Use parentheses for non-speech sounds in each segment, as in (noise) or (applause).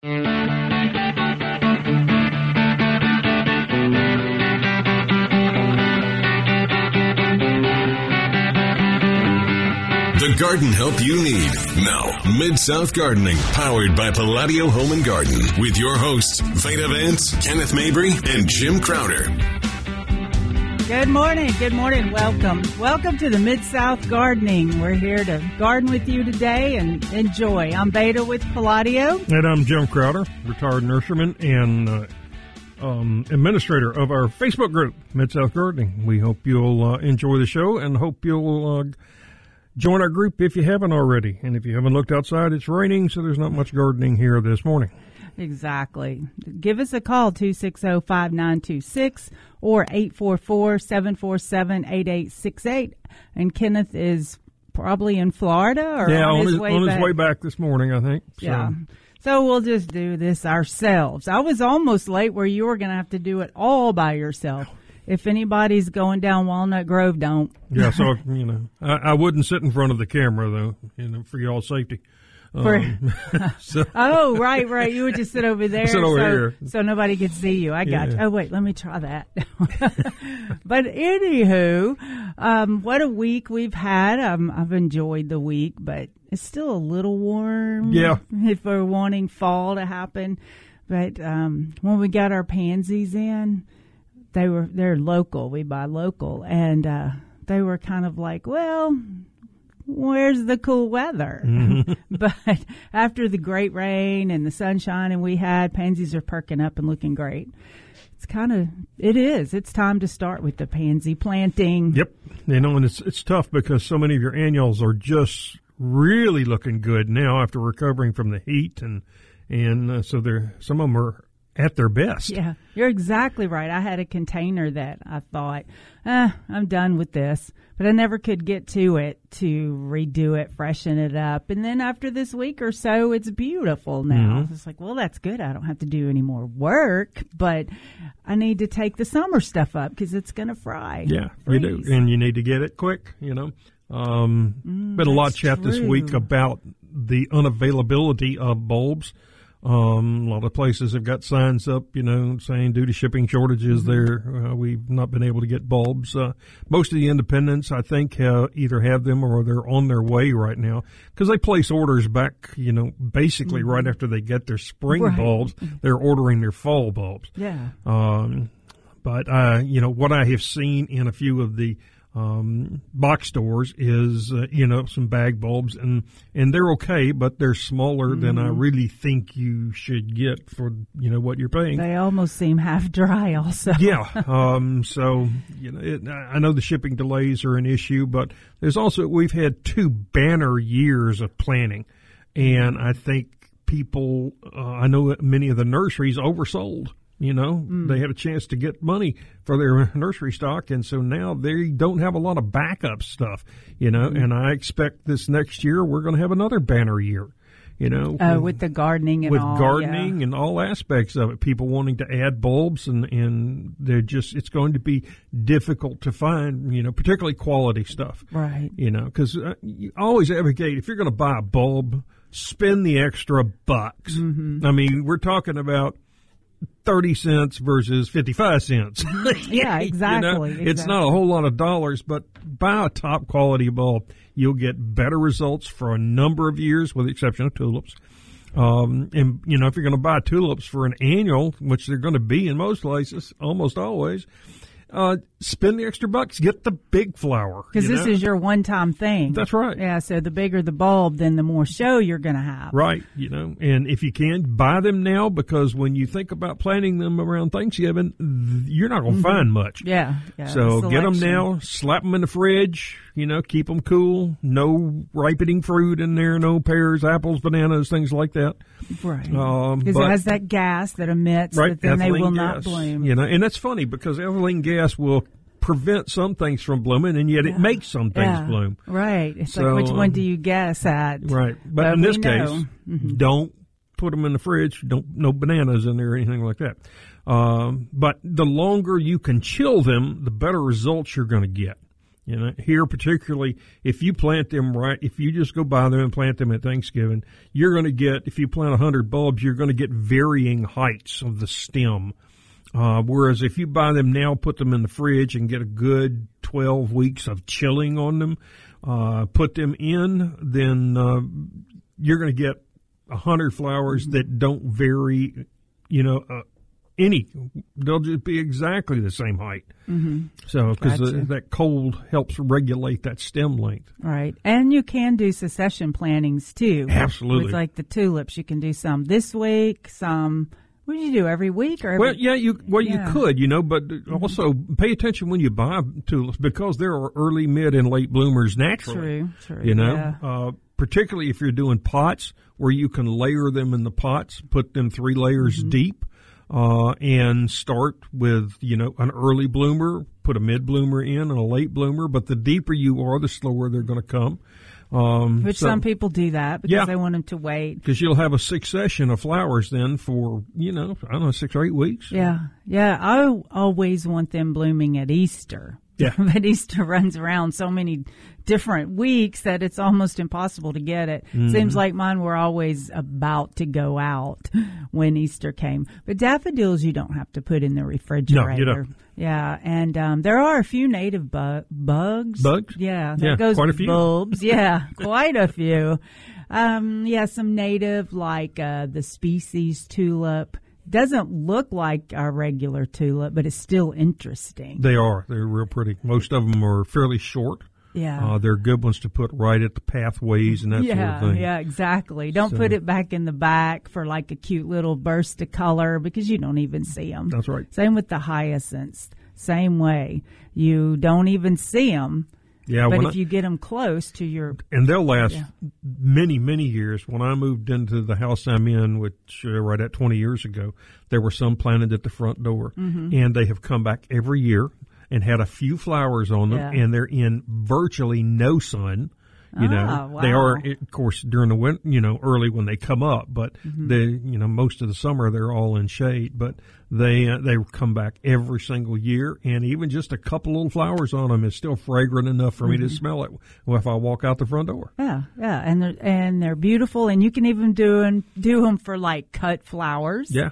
The garden help you need. Now, Mid South Gardening, powered by Palladio Home and Garden, with your hosts, Veda Vance, Kenneth Mabry, and Jim Crowder. Good morning. Good morning. Welcome. Welcome to the Mid South Gardening. We're here to garden with you today and enjoy. I'm Veda with Palladio. And I'm Jim Crowder, retired nurseryman and uh, um, administrator of our Facebook group, Mid South Gardening. We hope you'll uh, enjoy the show and hope you'll uh, join our group if you haven't already. And if you haven't looked outside, it's raining, so there's not much gardening here this morning. Exactly. Give us a call, 260-5926 or 844-747-8868. And Kenneth is probably in Florida or yeah, on, his, his, way on back. his way back this morning, I think. So. Yeah. So we'll just do this ourselves. I was almost late where you were going to have to do it all by yourself. If anybody's going down Walnut Grove, don't. Yeah, so (laughs) you know, I, I wouldn't sit in front of the camera though, you know, for y'all's safety. Um, (laughs) so, Oh, right, right. You would just sit over there, Sit over so, here. so nobody could see you. I got you. Oh, wait, let me try that. (laughs) but anywho, um, what a week we've had. Um, I've enjoyed the week, but it's still a little warm. Yeah. (laughs) if we're wanting fall to happen, but um, when we got our pansies in, they were they're local. We buy local, and uh, they were kind of like, well where's the cool weather? (laughs) but after the great rain and the sunshine and we had, pansies are perking up and looking great. It's kind of, it is. It's time to start with the pansy planting. yep, you know, and it's it's tough because so many of your annuals are just really looking good now after recovering from the heat, and and uh, so they're some of them are at their best. Yeah, you're exactly right. I had a container that I thought, eh, I'm done with this, but I never could get to it to redo it, freshen it up. And then after this week or so, it's beautiful now. It's like, well, that's good. I don't have to do any more work, but I need to take the summer stuff up because it's going to fry. Yeah, you do, and you need to get it quick. You know, um, been a lot of chat this week about the unavailability of bulbs. Um, a lot of places have got signs up, you know, saying due to shipping shortages, Mm-hmm. there uh, we've not been able to get bulbs. Uh, most of the independents, I think, uh, either have them or they're on their way right now because they place orders back, you know, basically right after they get their spring Mm-hmm. Right. bulbs, they're ordering their fall bulbs. Yeah. Um, but uh, you know what I have seen in a few of the um, box stores is uh, you know some bag bulbs and and they're okay, but they're smaller than I really think you should get for you know what you're paying. They almost seem half dry, also. yeah. Um, so you know, it, I know the shipping delays are an issue, but there's also we've had two banner years of planning, and I think people, uh, I know that many of the nurseries oversold. You know, they had a chance to get money for their (laughs) nursery stock, and so now they don't have a lot of backup stuff. You know, and I expect this next year we're going to have another banner year. You know, Uh, with the gardening and with all. gardening and all aspects of it. People wanting to add bulbs and and they're just it's going to be difficult to find. You know, particularly quality stuff. Right. You know, because uh, you always advocate if you're going to buy a bulb, spend the extra bucks. Mm-hmm. I mean, we're talking about. 30 cents versus 55 cents. (laughs) Yeah, You know, exactly, It's not a whole lot of dollars, but buy a top quality bulb. You'll get better results for a number of years, with the exception of tulips. Um, and you know, if you're going to buy tulips for an annual, which they're going to be in most places, almost always, uh, spend the extra bucks, get the big flower. Because this know? is your one time thing. That's right. Yeah, so the bigger the bulb, then the more show you're going to have. Right, you know, and if you can, buy them now because when you think about planting them around Thanksgiving, th- you're not going to find much. Mm-hmm. Yeah. yeah So get them now, slap them in the fridge, you know, keep them cool. No ripening fruit in there, no pears, apples, bananas, things like that. Right. Um, Because it has that gas that emits Right, that then they will not gas, bloom. You know, and that's funny because ethylene gas will prevent some things from blooming, and yet it makes some things yeah. bloom. Right. It's So, like, which one um, do you guess at? Right, but, But in this we case. Mm-hmm. don't put them in the fridge. Don't no bananas in there or anything like that. Um, but the longer you can chill them, the better results you're going to get. You know, here particularly, if you plant them right, if you just go buy them and plant them at Thanksgiving, you're going to get, if you plant 100 bulbs, you're going to get varying heights of the stem. Uh, whereas if you buy them now, put them in the fridge and get a good 12 weeks of chilling on them, uh, put them in, then, uh, you're going to get a hundred flowers that don't vary, you know, uh, any. They'll just be exactly the same height. Mm-hmm. So, because Gotcha. that cold helps regulate that stem length. Right. And you can do succession plantings too. Absolutely. With like the tulips, you can do some this week, some, what do you do, every week or every? Well, yeah, you well Yeah. you could, you know, but also pay attention when you buy tulips because there are early, mid, and late bloomers naturally. True, true. You know, yeah. uh, particularly if you're doing pots where you can layer them in the pots, put them three layers Mm-hmm. deep, uh, and start with you know an early bloomer, put a mid bloomer in, and a late bloomer. But the deeper you are, the slower they're going to come. Um, Which so- some people do that because Yeah. they want them to wait. because you'll have a succession of flowers then for you know I don't know six or eight weeks. Yeah, yeah. I always want them blooming at Easter. Yeah. (laughs) but Easter runs around so many different weeks that it's almost impossible to get it. Mm-hmm. Seems like mine were always about to go out when Easter came. But daffodils, you don't have to put in the refrigerator. No, you don't. Yeah, and um, there are a few native bu- bugs. Bugs? Yeah, that Yeah, goes quite a few. bulbs. (laughs) Yeah, quite a few. Um, yeah, some native like uh, the species tulip. Doesn't look like our regular tulip, but it's still interesting. They are. They're real pretty. Most of them are fairly short. Yeah. Uh, they're good ones to put right at the pathways and that yeah, sort of thing. yeah, exactly. Don't So- put it back in the back for like a cute little burst of color because you don't even see them. That's right. Same with the hyacinths. Same way. You don't even see them, Yeah, but if I- you get them close to your and they'll last Yeah. many, many years. When I moved into the house I'm in, which uh, right at 20 years ago, there were some planted at the front door, Mm-hmm. and they have come back every year and had a few flowers on them, Yeah. and they're in virtually no sun. You know, Ah, they are, of course, during the winter, you know, early when they come up, but Mm-hmm. they, you know, most of the summer they're all in shade, but they, uh, they come back every single year. And even just a couple little flowers on them is still fragrant enough for me Mm-hmm. to smell it if I walk out the front door. Yeah, yeah, and they're and they're beautiful, and you can even do and do them for like cut flowers. Yeah.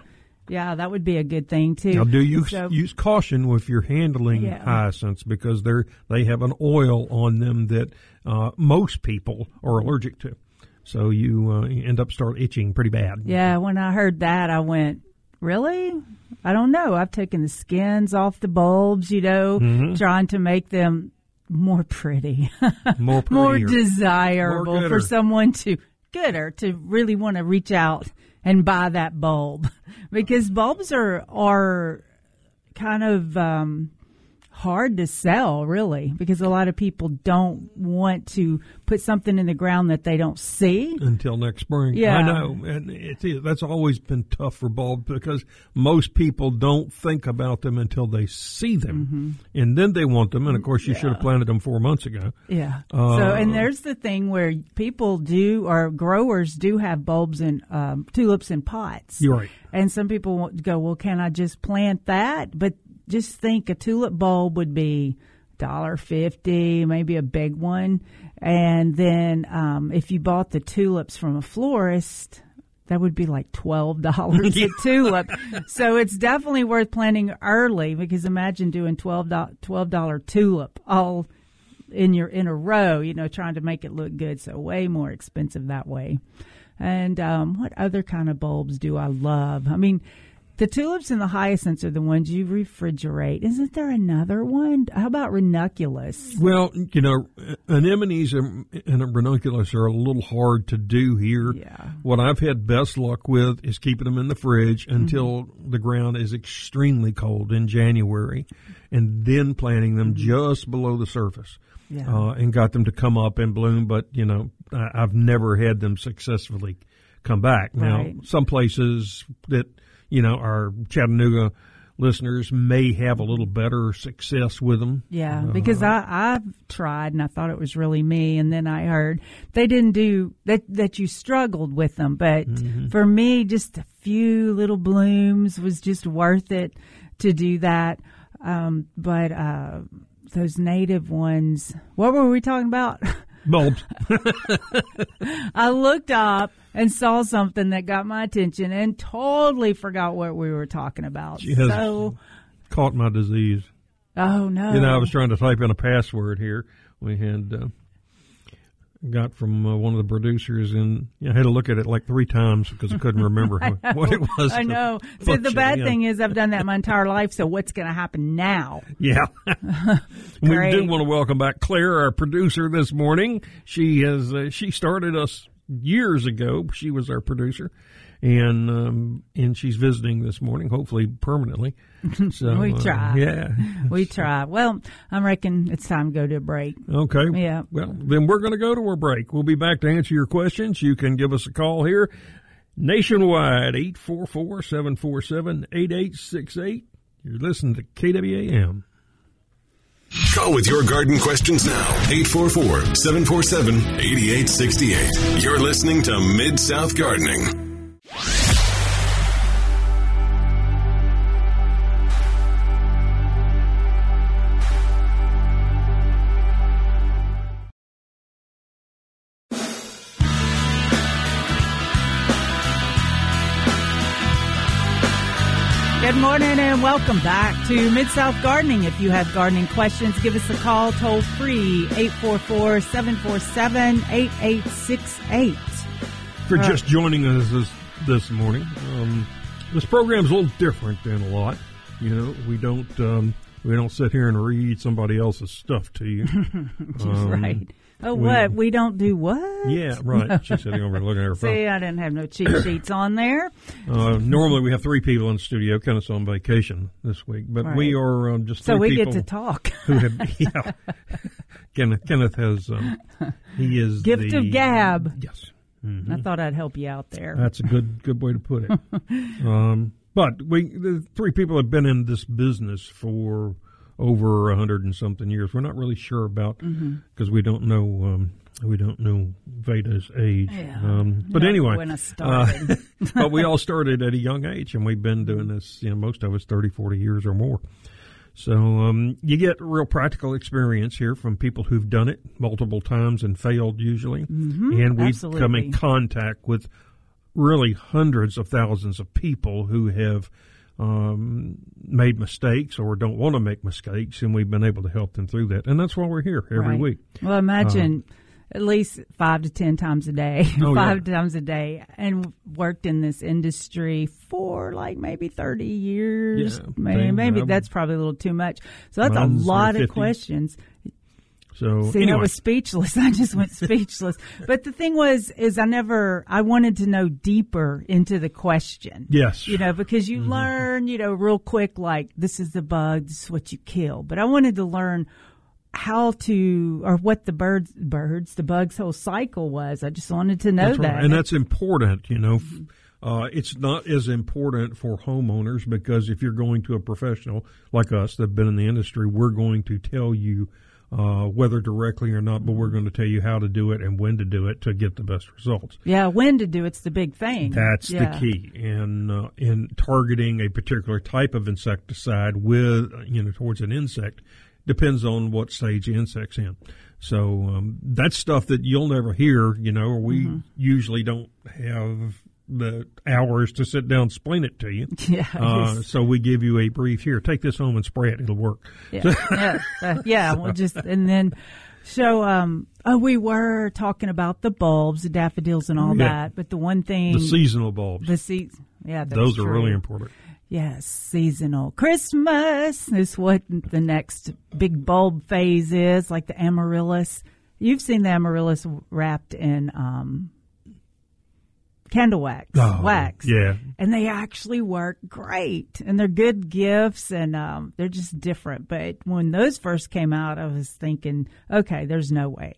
Yeah, that would be a good thing too. Now, do use So- use caution if you're handling Yeah. hyacinths because they're they have an oil on them that uh, most people are allergic to. So you, uh, you end up start itching pretty bad. Yeah, when I heard that, I went, really? I don't know. I've taken the skins off the bulbs, you know, Mm-hmm. trying to make them more pretty, (laughs) more more desirable More for someone to gooder to really want to reach out and buy that bulb. (laughs) Because bulbs are are kind of um, hard to sell, really, because a lot of people don't want to put something in the ground that they don't see. until next spring. Yeah. I know, and it, it, that's always been tough for bulbs because most people don't think about them until they see them, and then they want them. And of course, you should have planted them four months ago. Yeah. Uh, so, and there's the thing where people do, or growers do have bulbs and um, tulips in pots. You're right. And some people go, well, can I just plant that? But just think a tulip bulb would be dollar fifty, maybe a big one. And then um, if you bought the tulips from a florist, that would be like twelve (laughs) dollars a tulip. So it's definitely worth planting early because imagine doing twelve dollar tulip all in your in a row, you know, trying to make it look good. So way more expensive that way. And um, what other kind of bulbs do I love? I mean, the tulips and the hyacinths are the ones you refrigerate. Isn't there another one? How about ranunculus? Well, you know, anemones and, and ranunculus are a little hard to do here. Yeah. What I've had best luck with is keeping them in the fridge Mm-hmm. until the ground is extremely cold in January, and then planting them just below the surface. Mm-hmm. Yeah. Uh, and got them to come up and bloom, but you know, I, I've never had them successfully come back. Now, Right. some places that you know our Chattanooga listeners may have a little better success with them. Yeah, because I I've tried and I thought it was really me, and then I heard they didn't do that. That you struggled with them, but for me, just a few little blooms was just worth it to do that. Um, but uh, those native ones. What were we talking about? Bulbs. (laughs) I looked up and saw something that got my attention and totally forgot what we were talking about. She has so, caught my disease. oh no. You know, I was trying to type in a password here. We had uh, got from uh, one of the producers, and you know, I had to look at it like three times because I couldn't remember (laughs) what, what it was. I know. (laughs) So the bad thing is I've done that my entire life. So what's going to happen now? (laughs) Yeah. we do want to welcome back Claire, our producer this morning. She has uh, she started us years ago. She was our producer, and um, and she's visiting this morning, hopefully permanently. (laughs) So We uh, try. yeah. (laughs) We try. Well, I am reckon it's time to go to a break. Okay. Yeah. Well, then we're going to go to a break. We'll be back to answer your questions. You can give us a call here nationwide 844-747-8868. You're listening to KWAM. Call with your garden questions now. 844-747-8868. You're listening to Mid South Gardening. And welcome back to Mid South Gardening. If you have gardening questions, give us a call toll free 844 747 8868. For just joining us this, this morning, um, this program's a little different than a lot. You know, we don't um, we don't sit here and read somebody else's stuff to you. (laughs) Um, right. Oh, we- what? We don't do what? Yeah, right. She's sitting over looking at her phone. (laughs) See, I didn't have no cheat sheets on there. (clears throat) Uh, normally we have three people in the studio. Kenneth's on vacation this week, but we are um, just So we get to talk. (laughs) who have. Yeah, (laughs) Kenneth, Kenneth has. Um, he is Gift the, of gab. Yes, I thought I'd help you out there. that's a good good way to put it. um, but we the three people have been in this business for over a hundred and something years. We're not really sure about because Mm-hmm. we don't know. Um, we don't know Veda's age, Yeah. um, but Not anyway, uh, (laughs) but we all started at a young age, and we've been doing this, you know, most of us 30, 40 years or more. So um, you get real practical experience here from people who've done it multiple times and failed usually. Mm-hmm, and we've come in contact with really hundreds of thousands of people who have um, made mistakes or don't want to make mistakes, and we've been able to help them through that. And that's why we're here every Right. week. Well, imagine at least five to ten times a day, (laughs) Oh, five yeah. times a day, and worked in this industry for like maybe thirty years. Yeah, maybe, maybe that's probably a little too much. So that's a lot of 50. questions. So See, anyway, I was speechless. (laughs) I just went (laughs) speechless. but the thing was, is I never, I wanted to know deeper into the question. yes, You know, because you learn, you know, real quick, like this is the bug, this is what you kill. But I wanted to learn how to, or what the birds, birds, the bug's whole cycle was. I just wanted to know That's that. right. And that's important, you know. F- Uh, it's not as important for homeowners because if you're going to a professional like us that have been in the industry, we're going to tell you uh, whether directly or not, but we're going to tell you how to do it and when to do it to get the best results. yeah, when to do it's the big thing. That's Yeah. the key. And uh, in targeting a particular type of insecticide with, you know, towards an insect depends on what stage the insect's in. So um, that's stuff that you'll never hear, you know, or we Mm-hmm. usually don't have the hours to sit down and explain it to you. (laughs) Yeah, Uh, so we give you a brief here. Take this home and spray it. It'll work. yeah, (laughs) yeah, uh, yeah. Well, just and then so um, oh, we were talking about the bulbs, the daffodils, and all Yeah. that. But the one thing, The seasonal bulbs. the se- yeah, Those are true. really important. Yes, seasonal. Christmas is what the next big bulb phase is, like the amaryllis. You've seen the amaryllis wrapped in um, candle wax, wax, Oh, Yeah. and they actually work great, and they're good gifts, and um, they're just different. But when those first came out, I was thinking, okay, there's no way.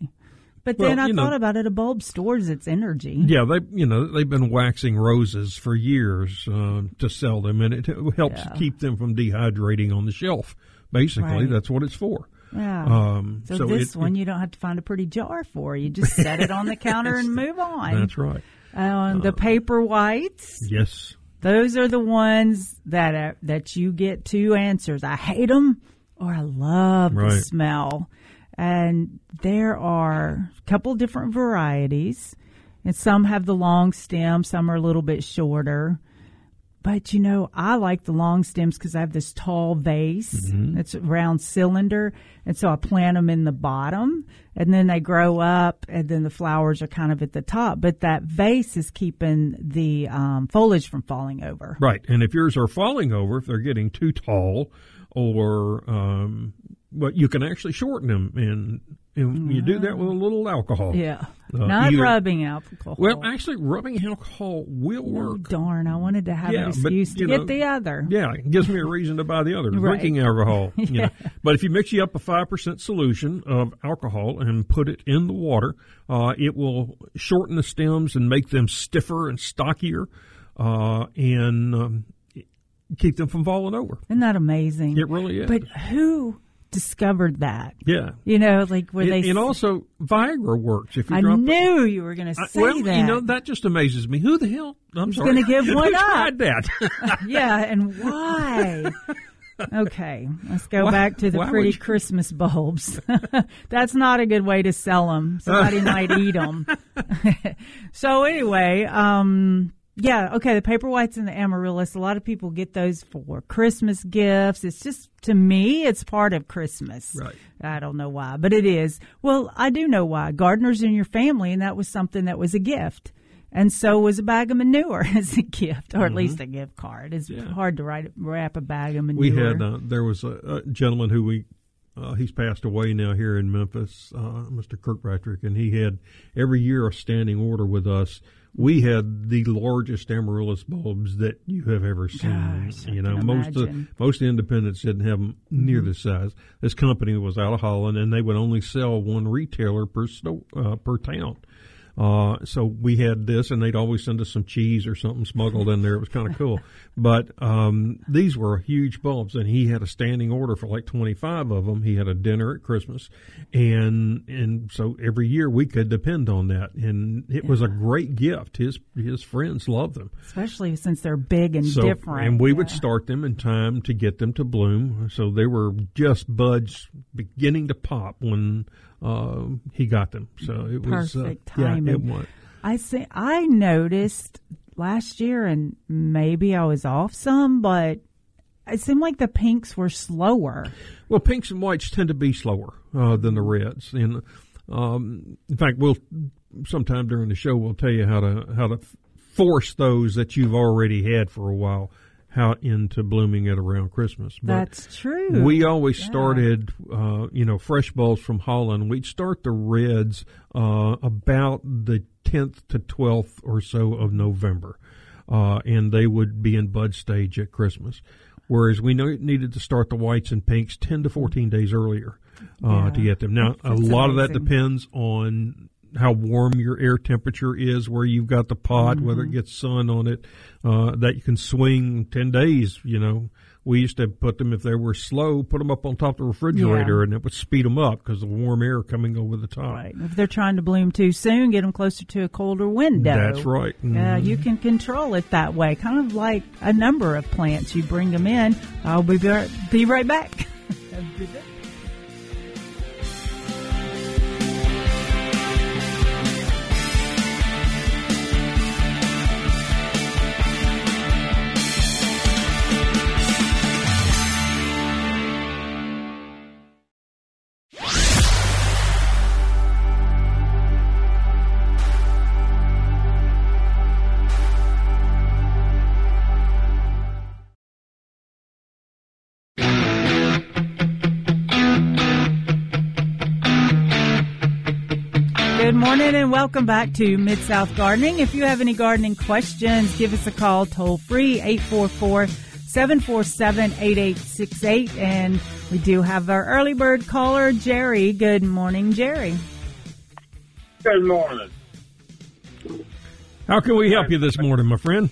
But Well, then I you know- thought about it. A bulb stores its energy. Yeah, they you know they've been waxing roses for years uh, to sell them, and it helps Yeah. keep them from dehydrating on the shelf. Basically, Right. that's what it's for. Yeah. Um, So, so this it- one you don't have to find a pretty jar for. You just set it on the counter and (laughs) move on. That's right. Uh, the paper whites, Yes. those are the ones that uh, that you get two answers. I hate them or I love the smell. And there are a couple different varieties, and some have the long stem, some are a little bit shorter. But you know, I like the long stems because I have this tall vase. It's a round cylinder, and so I plant them in the bottom, and then they grow up, and then the flowers are kind of at the top. But that vase is keeping the um, foliage from falling over. Right. And if yours are falling over, if they're getting too tall, or um, but you can actually shorten them, and, and you do that with a little alcohol. Yeah, Uh, not either- rubbing alcohol. Well, actually, rubbing alcohol will Oh, work. darn! I wanted to have Yeah, an but, excuse to you get the other. Yeah, it gives me a reason to buy the other (laughs) Right. drinking alcohol. (laughs) You know. But if you mix you up a five percent solution of alcohol and put it in the water, uh, it will shorten the stems and make them stiffer and stockier, uh, and um, keep them from falling over. Isn't that amazing? It really is. But who discovered that? yeah. You know, like where And, they. and also Viagra works if you I knew you were going to I- say well, that. you know that just amazes me. Who the hell? I'm sorry. gonna give (laughs) one up? tried that? (laughs) yeah, and why? Okay, let's go Why- back to the pretty you- Christmas bulbs. (laughs) That's not a good way to sell them. Somebody might eat them. so anyway, um, yeah, okay, the paper whites and the amaryllis. A lot of people get those for Christmas gifts. It's just to me, it's part of Christmas. Right. I don't know why, but it is. Well, I do know why. Gardeners in your family, and that was something that was a gift. And so was a bag of manure (laughs) as a gift, or at least a gift card. It's Mm-hmm. Yeah. hard to write, wrap a bag of manure. We had uh, there was a, a gentleman who we uh, he's passed away now here in Memphis, uh, Mr. Kirkpatrick, and he had every year a standing order with us. We had the largest amaryllis bulbs that you have ever seen. Gosh, you know, most. Mm-hmm. most independents didn't have them near this size. This company was out of Holland, and they would only sell one retailer per sto- uh, per town. Uh, so we had this, and they'd always send us some cheese or something smuggled in there. It was kind of cool. But um, these were huge bulbs, and he had a standing order for like twenty five of them. He had a dinner at Christmas, and and so every year we could depend on that, and it was a great gift. His his friends loved them. especially since they're big and So, different. and we would start them in time to get them to bloom. So they were just buds beginning to pop when uh, he got them. So it was uh, Perfect yeah, timing. it was. I see. I noticed last year, and maybe I was off some, but it seemed like the pinks were slower. Well, pinks and whites tend to be slower uh, than the reds, and um, in fact, we'll sometime during the show we'll tell you how to how to force those that you've already had for a while how into blooming at around Christmas. But That's true. we always Yeah. started, uh, you know, fresh bulbs from Holland. We'd start the reds uh, about the tenth to twelfth or so of November, uh, and they would be in bud stage at Christmas. Whereas we know needed to start the whites and pinks ten to fourteen days earlier uh, Yeah. to get them. Now, a That's lot of that depends on how warm your air temperature is, where you've got the pot, whether Mm-hmm. it gets sun on it, uh, that you can swing 10 days, you know. We used to put them, if they were slow, put them up on top of the refrigerator Yeah. and it would speed them up because the warm air coming over the top. Right. If they're trying to bloom too soon, get them closer to a colder window. That's right. Yeah, Mhm. you can control it that way, kind of like a number of plants. You bring them in. I'll be right, be right back. (laughs) morning and welcome back to Mid South Gardening. If you have any gardening questions, give us a call toll free 844 747 8868. And we do have our early bird caller, Jerry. Good morning, Jerry. Good morning. How can we help you this morning, my friend?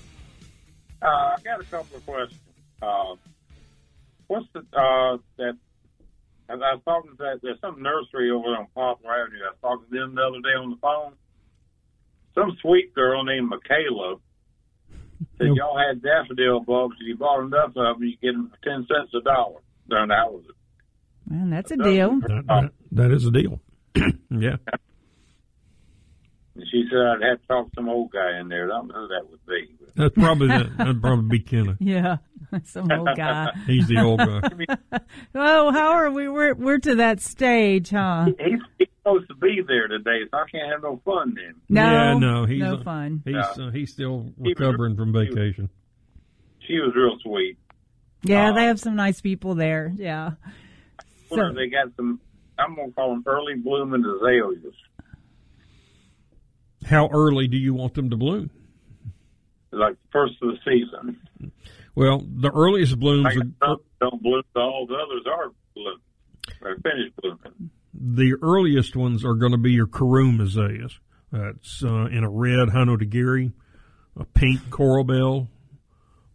Uh, I got a couple of questions. Uh, what's the uh, that? As I was talking to that, there's some nursery over on Poplar Avenue. I was talking to them the other day on the phone. Some sweet girl named Michaela said Yep. y'all had daffodil bulbs. If you bought enough of them, you get them for ten cents a dollar during the holidays. Man, that's a deal. That, that, that is a deal. (clears throat) yeah. And she said I'd have to talk to some old guy in there. I don't know who that would be. But- That's probably the, that'd probably be Kenna. (laughs) Yeah, (laughs) some old guy. (laughs) He's the old guy. Oh, how are we? We're we're to that stage, huh? He's, he's supposed to be there today, so I can't have no fun then. No, yeah, no, he's no uh, fun. He's Yeah. uh, he's still He was- recovering from vacation. She was real sweet. Yeah, uh, they have some nice people there. Yeah. Wonder So- they got some. I'm gonna call them early blooming azaleas. How early do you want them to bloom? Like the first of the season. Well, the earliest blooms Like are, don't bloom, all the others are blooming or finished blooming. the earliest ones are going to be your Kurume azaleas. That's uh, in a red Hinodegiri, a pink coral bell,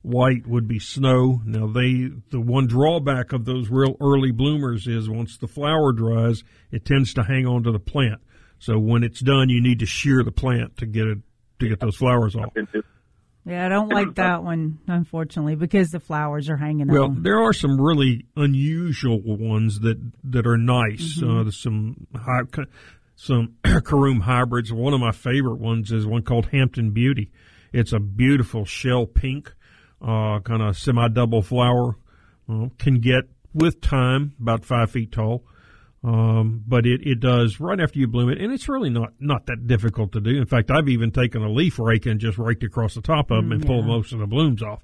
white would be snow. Now they the one drawback of those real early bloomers is once the flower dries, it tends to hang on to the plant. So when it's done, you need to shear the plant to get it to get those flowers off. Yeah, I don't like that one, unfortunately, because the flowers are hanging Well, on. there are some really unusual ones that that are nice. Uh, there's some high, some (clears throat) Kurume hybrids. One of my favorite ones is one called Hampton Beauty. It's a beautiful shell pink, uh, kind of semi double flower. Uh, can get with time about five feet tall. Um, but it, it does right after you bloom it, and it's really not not that difficult to do. In fact, I've even taken a leaf rake and just raked across the top of them and pulled most of the blooms off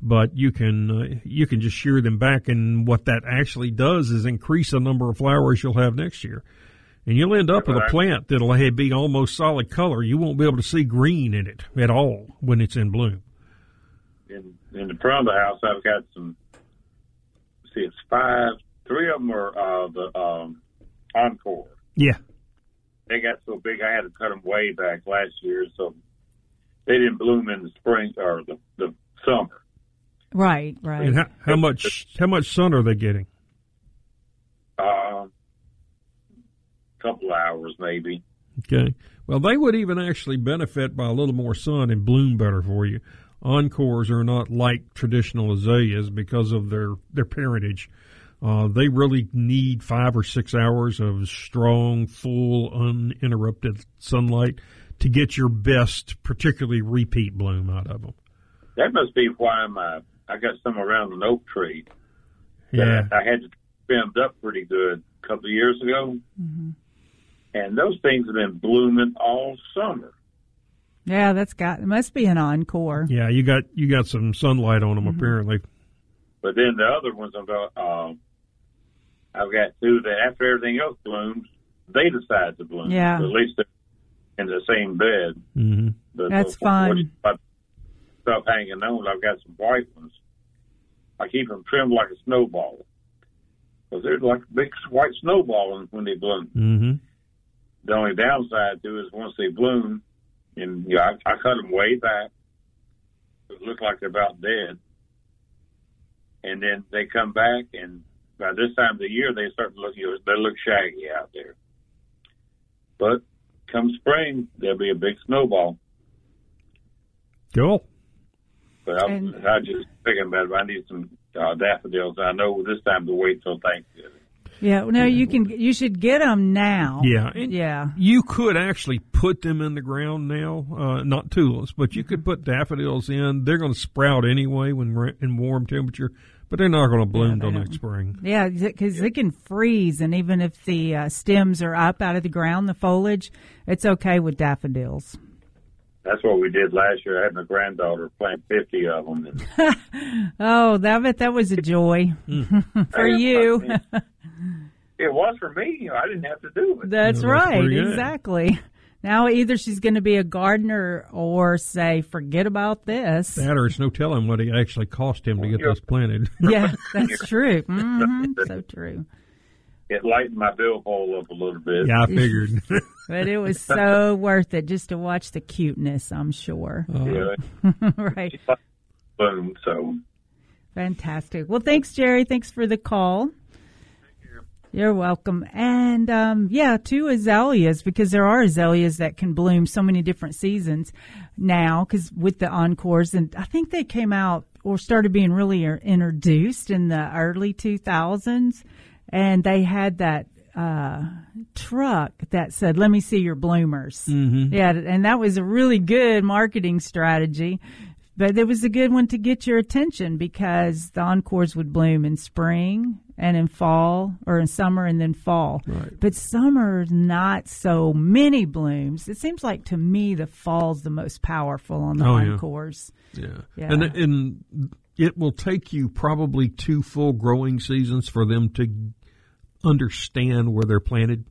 but you can uh, you can just shear them back, and what that actually does is increase the number of flowers you'll have next year, and you'll end up with a plant that'll be almost solid color. You won't be able to see green in it at all when it's in bloom. in, in the front of the house, I've got some. See, it's five. Three of them are uh, the um, encore. Yeah, They got so big, I had to cut them way back last year, so they didn't bloom in the spring or the, the summer. right, right. and how, how much how much sun are they getting? Uh, couple hours maybe. Okay. Well, they would even actually benefit by a little more sun and bloom better for you. Encores are not like traditional azaleas because of their their parentage. Uh, they really need five or six hours of strong, full, uninterrupted sunlight to get your best, particularly repeat bloom out of them. That must be why my I got some around an oak tree. Yeah. I had to trimmed up pretty good a couple of years ago, and those things have been blooming all summer. yeah, that's got. It must be an encore. Yeah, you got you got some sunlight on them apparently. But then the other ones, I've got, um, I've got two that after everything else blooms, they decide to bloom. Yeah. At least they're in the same bed. hmm But That's before fun. Stuff hanging on. I've got some white ones. I keep them trimmed like a snowball. Because they're like a big white snowball when they bloom. hmm The only downside to it is once they bloom, and you know, I, I cut them way back. It look like they're about dead. And then they come back, and by this time of the year, they start to look, you know, they look shaggy out there. But come spring, there'll be a big snowball. Cool. But I, And- I just thinking about it. I need some uh, daffodils. I know this time to wait till Thanksgiving. Yeah, no, you can. You should get them now. Yeah. Yeah. You could actually put them in the ground now, uh, not tulips, but you could put daffodils in. They're going to sprout anyway when we're in warm temperature, but they're not going to bloom they till next spring. Yeah, because it can freeze, and even if the uh, stems are up out of the ground, the foliage, it's okay with daffodils. That's what we did last year. I had my granddaughter plant 50 of them. And (laughs) (laughs) Oh, that bet that was a joy (laughs) for you. It was for me. You know, I didn't have to do it. That's Yeah, that's right, pretty good. exactly. Now either she's going to be a gardener or say, forget about this. That or it's no telling what it actually cost him to get Yeah. those planted. (laughs) yeah, (laughs) that's true. hmm (laughs) So true. It lightened my bill billfold up a little bit. yeah, I figured. But it was so worth it just to watch the cuteness, I'm sure. Yeah, right. boom. So Fantastic. Well, thanks, Jerry. Thanks for the call. You're welcome. And um, yeah, two azaleas because there are azaleas that can bloom so many different seasons now because with the encores, and I think they came out or started being really er- introduced in the early 2000s. and they had that uh, truck that said, "Let me see your bloomers." Mm-hmm. Yeah, and that was a really good marketing strategy. But it was a good one to get your attention because the encores would bloom in spring and in fall or in summer and then fall. Right. But summer not so many blooms. It seems like to me the fall's the most powerful on the Oh, yeah. encores. Yeah. Yeah. And and it will take you probably two full growing seasons for them to understand where they're planted.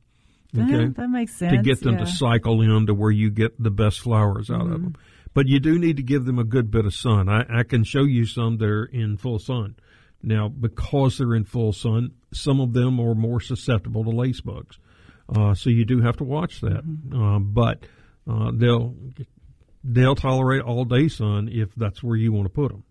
Okay. Yeah, that makes sense. to get them yeah. to cycle in to where you get the best flowers out Mm-hmm. of them. But you do need to give them a good bit of sun. I, I can show you some that are in full sun. Now, because they're in full sun, some of them are more susceptible to lace bugs. Uh, so you do have to watch that. Mm-hmm. Uh, but uh, they'll they'll tolerate all day sun if that's where you want to put them.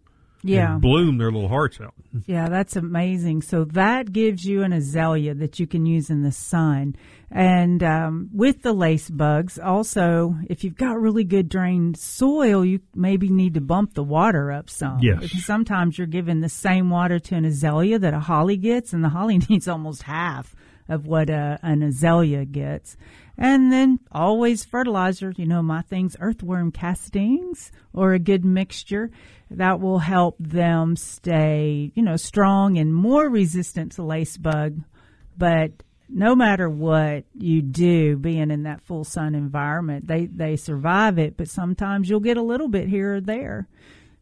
Yeah. Bloom their little hearts out. Yeah, that's amazing. So that gives you an azalea that you can use in the sun. And um, with the lace bugs, also, if you've got really good drained soil, you maybe need to bump the water up some. Yes. Because sometimes you're giving the same water to an azalea that a holly gets, and the holly (laughs) needs almost half of what a, an azalea gets. And then always fertilizer. You know, my thing's earthworm castings or a good mixture that will help them stay, you know, strong and more resistant to lace bug. But no matter what you do, being in that full sun environment, they, they survive it, but sometimes you'll get a little bit here or there.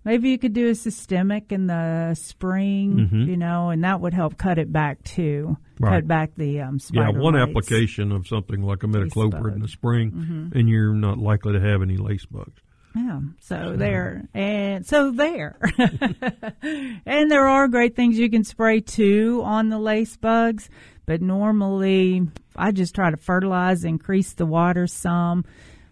Maybe you could do a systemic in the spring, you know, and that would help cut it back too. Mm-hmm. Right. Cut back the um, Yeah, one mites. application of something like a imidacloprid in the spring, and you're not likely to have any lace bugs. Yeah. So there and so there. (laughs) and there are great things you can spray too on the lace bugs, but normally I just try to fertilize, increase the water some.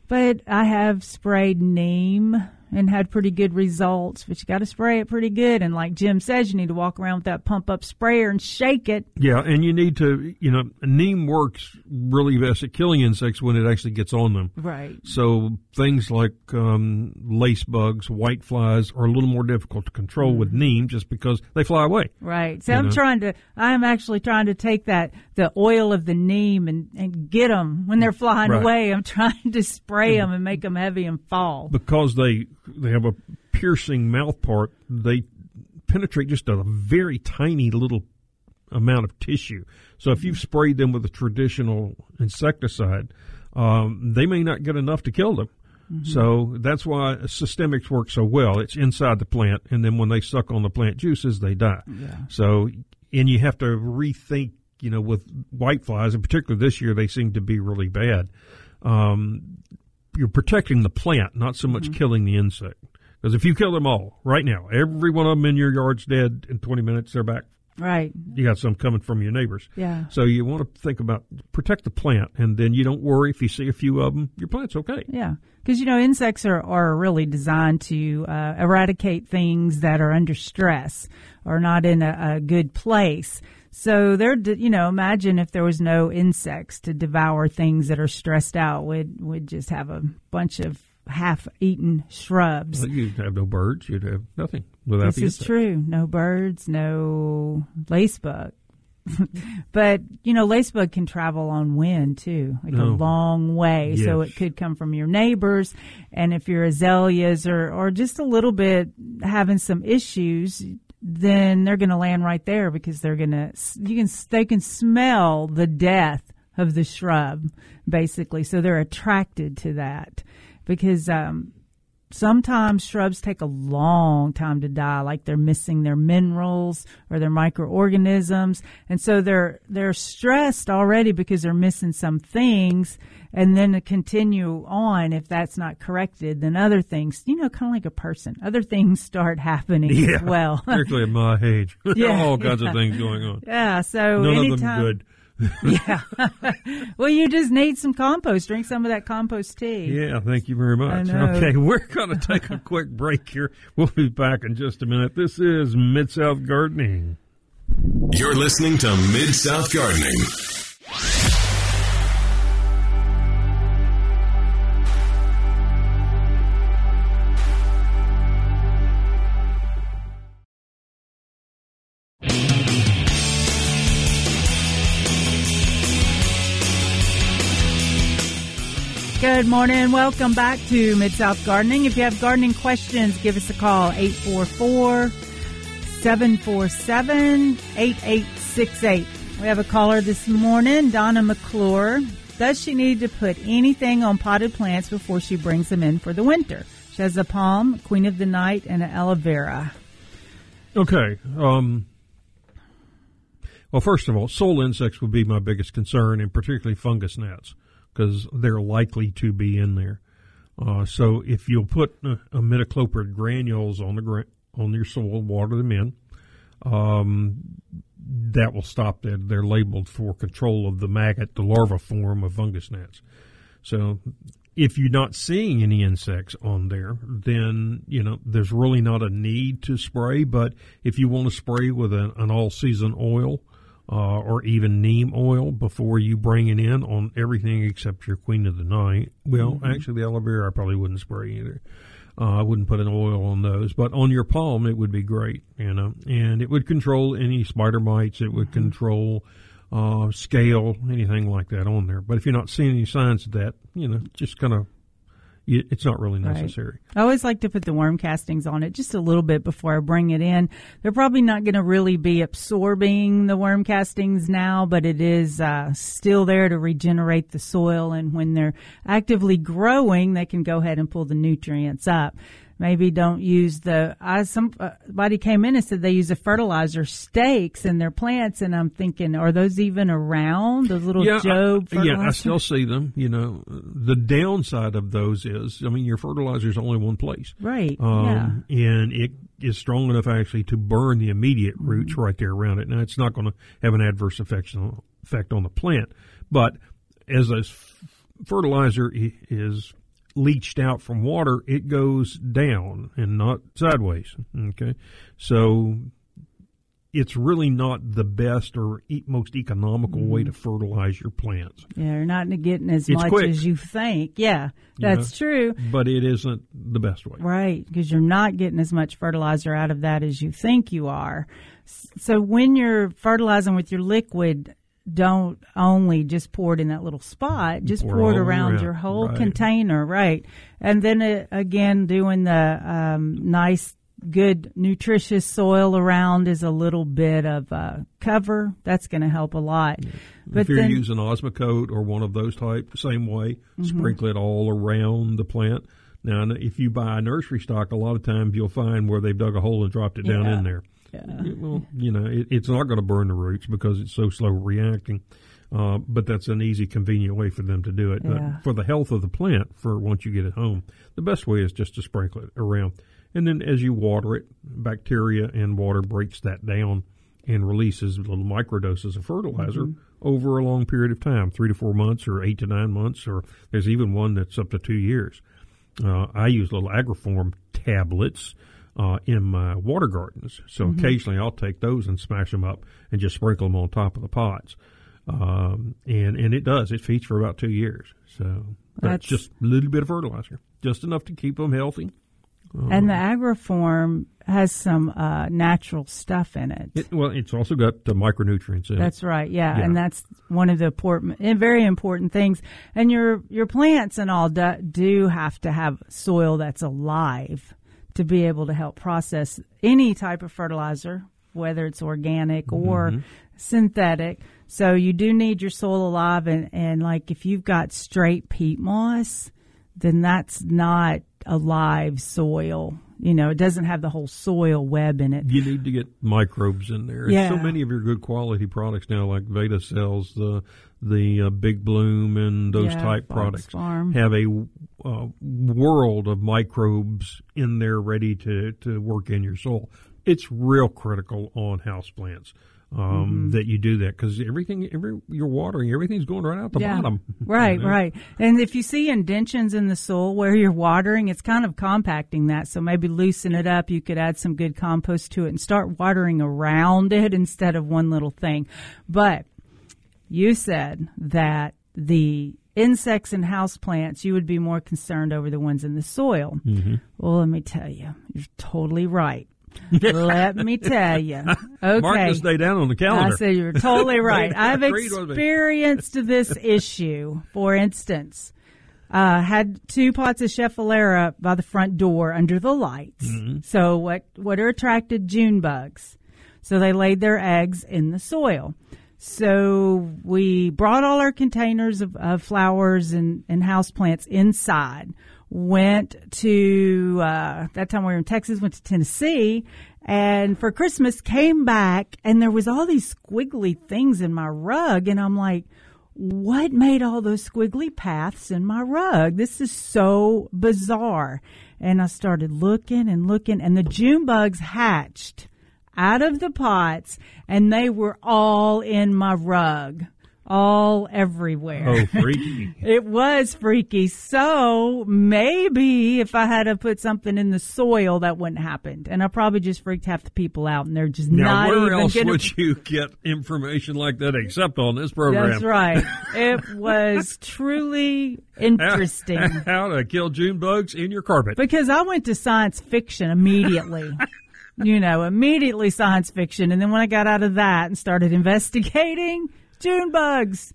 But I have sprayed neem and had pretty good results, but you got to spray it pretty good. And like Jim says, you need to walk around with that pump up sprayer and shake it. Yeah, and you need to, you know, neem works really best at killing insects when it actually gets on them. Right. So things like um, lace bugs, white flies are a little more difficult to control with neem just because they fly away. Right. So I'm know? trying to, I'm actually trying to take that, the oil of the neem and, and get them when they're flying Right. away. I'm trying to spray them and make them heavy and fall. Because they they have a piercing mouth part, they penetrate just a very tiny little amount of tissue. So if you've sprayed them with a traditional insecticide, um, they may not get enough to kill them. So that's why systemics work so well. It's inside the plant, and then when they suck on the plant juices, they die. So, and you have to rethink, you know, with whiteflies, and particularly this year, they seem to be really bad. Um, you're protecting the plant, not so much killing the insect. Because if you kill them all right now, every one of them in your yard's dead in 20 minutes, they're back. Right. You got some coming from your neighbors. Yeah. So you want to think about protect the plant, and then you don't worry if you see a few of them. Your plant's okay. Yeah. Because, you know, insects are, are really designed to uh, eradicate things that are under stress or not in a, a good place. So they're, you know, imagine if there was no insects to devour things that are stressed out. We'd, we'd just have a bunch of half-eaten shrubs. Well, You'd have no birds. You'd have nothing without This the is true. No birds, no lacebug. (laughs) but you know, lacebug can travel on wind too, like a long way. So it could come from your neighbors, and if your azaleas are or just a little bit having some issues, then they're going to land right there because they're going to you can they can smell the death of the shrub basically. So they're attracted to that because um, sometimes shrubs take a long time to die like they're missing their minerals or their microorganisms and so they're they're stressed already because they're missing some things and then to continue on if that's not corrected then other things you know kind of like a person other things (laughs) start happening Yeah, as well (laughs) particularly at my age. (laughs) Yeah, all kinds yeah. of things going on. yeah so None anytime of them good. yeah well you just need some compost drink some of that compost tea Yeah, thank you very much. Okay, we're going to take a quick break here. We'll be back in just a minute. This is Mid South Gardening. You're listening to Mid South Gardening. Good morning. Welcome back to Mid South Gardening. If you have gardening questions, give us a call 844 747 8868. We have a caller this morning, Donna McClure. Does she need to put anything on potted plants before she brings them in for the winter? She has a palm, queen of the night, and an aloe vera. Okay. Um, well, first of all, soil insects would be my biggest concern, and particularly fungus gnats, because they're likely to be in there. Uh, so if you'll put uh, imidacloprid granules on the gra- on your soil, water them in, um, that will stop that. They're labeled for control of the maggot, the larva form of fungus gnats. So if you're not seeing any insects on there, then you know there's really not a need to spray. But if you want to spray with an, an all-season oil uh, or even neem oil before you bring it in on everything except your queen of the night, well, mm-hmm. actually the aloe vera I probably wouldn't spray either. Uh, I wouldn't put an oil on those, but on your palm it would be great, you know, and it would control any spider mites. It would mm-hmm. control uh, scale, anything like that on there. But if you're not seeing any signs of that, you know, just kind of it's not really necessary. Right. I always like to put the worm castings on it just a little bit before I bring it in. They're probably not going to really be absorbing the worm castings now, but it is uh, still there to regenerate the soil. And when they're actively growing, they can go ahead and pull the nutrients up maybe don't use the I somebody came in and said they use the fertilizer stakes in their plants and I'm thinking are those even around those little yeah, Jobe I, yeah I still see them you know the downside of those is I mean your fertilizer is only one place right um, yeah. and it is strong enough actually to burn the immediate roots mm-hmm. right there around it now it's not going to have an adverse effect on, effect on the plant but as a fertilizer is leached out from water, it goes down and not sideways. Okay, so it's really not the best or e- most economical mm. way to fertilize your plants. Yeah, you're not getting as it's much quick. as you think. Yeah, that's true. But it isn't the best way. Right, because you're not getting as much fertilizer out of that as you think you are. So when you're fertilizing with your liquid, don't only just pour it in that little spot, just pour, pour it around, around, your whole right. container, right? And then it, uh, again, doing the um, nice, good, nutritious soil around is a little bit of uh, cover. That's going to help a lot. Yeah. But if you're then, using Osmocote or one of those type, same way, mm-hmm. sprinkle it all around the plant. Now, if you buy a nursery stock, a lot of times you'll find where they've dug a hole and dropped it down yeah. in there. Yeah. Well, you know, it, it's not going to burn the roots because it's so slow reacting. Uh, but that's an easy, convenient way for them to do it. Yeah. for the health of the plant, for once you get it home, the best way is just to sprinkle it around. And then as you water it, bacteria and water breaks that down and releases little microdoses of fertilizer mm-hmm. over a long period of time, three to four months or eight to nine months, or there's even one that's up to two years. Uh, I use little Agriform tablets uh, in my water gardens. So mm-hmm. occasionally I'll take those and smash them up and just sprinkle them on top of the pots. Um, and and it does. It feeds for about two years. So that's just a little bit of fertilizer, just enough to keep them healthy. and the um, Agriform has some uh, natural stuff in it. it. Well, it's also got the micronutrients in that's it. right. Yeah. yeah. and that's one of the important, very important things. And your your plants and all do, do have to have soil that's alive to be able to help process any type of fertilizer, whether it's organic or mm-hmm. synthetic. So you do need your soil alive, and, and like if you've got straight peat moss, then that's not a live soil. You know, it doesn't have the whole soil web in it. You need to get microbes in there. Yeah. so many of your good quality products now, like Veda sells the the uh, Big Bloom and those yeah, type products, Farm. have a uh, world of microbes in there ready to to work in your soil. It's real critical on houseplants um, mm-hmm. that you do that because everything, every you're watering, everything's going right out the yeah. bottom. (laughs) Right, you know? right. And if you see indentions in the soil where you're watering, it's kind of compacting that. So maybe loosen it up. You could add some good compost to it and start watering around it instead of one little thing. But you said that the insects and house plants, you would be more concerned over the ones in the soil. Mm-hmm. Well, let me tell you, you're totally right. Let me tell you. (laughs) Okay. Mark this day down on the calendar. I said you're totally (laughs) right. I've experienced this (laughs) issue. For instance, Uh, had two pots of Schefflera by the front door under the lights. So what what are attracted June bugs? So they laid their eggs in the soil. So we brought all our containers of, of flowers and, and houseplants inside. Went to uh, that time we were in Texas. Went to Tennessee, and for Christmas came back, and there was all these squiggly things in my rug, and I'm like, what made all those squiggly paths in my rug? This is so bizarre. And I started looking and looking, and the June bugs hatched out of the pots, and they were all in my rug, all everywhere. Oh, (laughs) freaky. It was freaky. So maybe if I had to put something in the soil, that wouldn't happen. And I probably just freaked half the people out, and they're just now, not where else gonna. would you get information like that except on this program? That's right. (laughs) It was truly interesting. How to kill June bugs in your carpet. Because I went to science fiction immediately. (laughs) you know, immediately science fiction. And then when I got out of that and started (laughs) investigating, June bugs.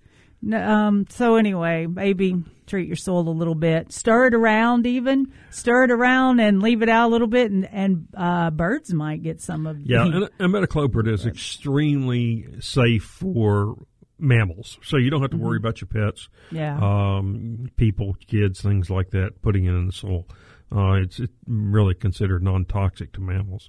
Um, so anyway, maybe treat your soil a little bit. Stir it around even. Stir it around and leave it out a little bit and, and uh, birds might get some of Yeah, the and imidacloprid is extremely safe for mammals, so you don't have to worry about your pets, Yeah. um, people, kids, things like that, putting it in the soil. Uh, it's it's really considered non-toxic to mammals,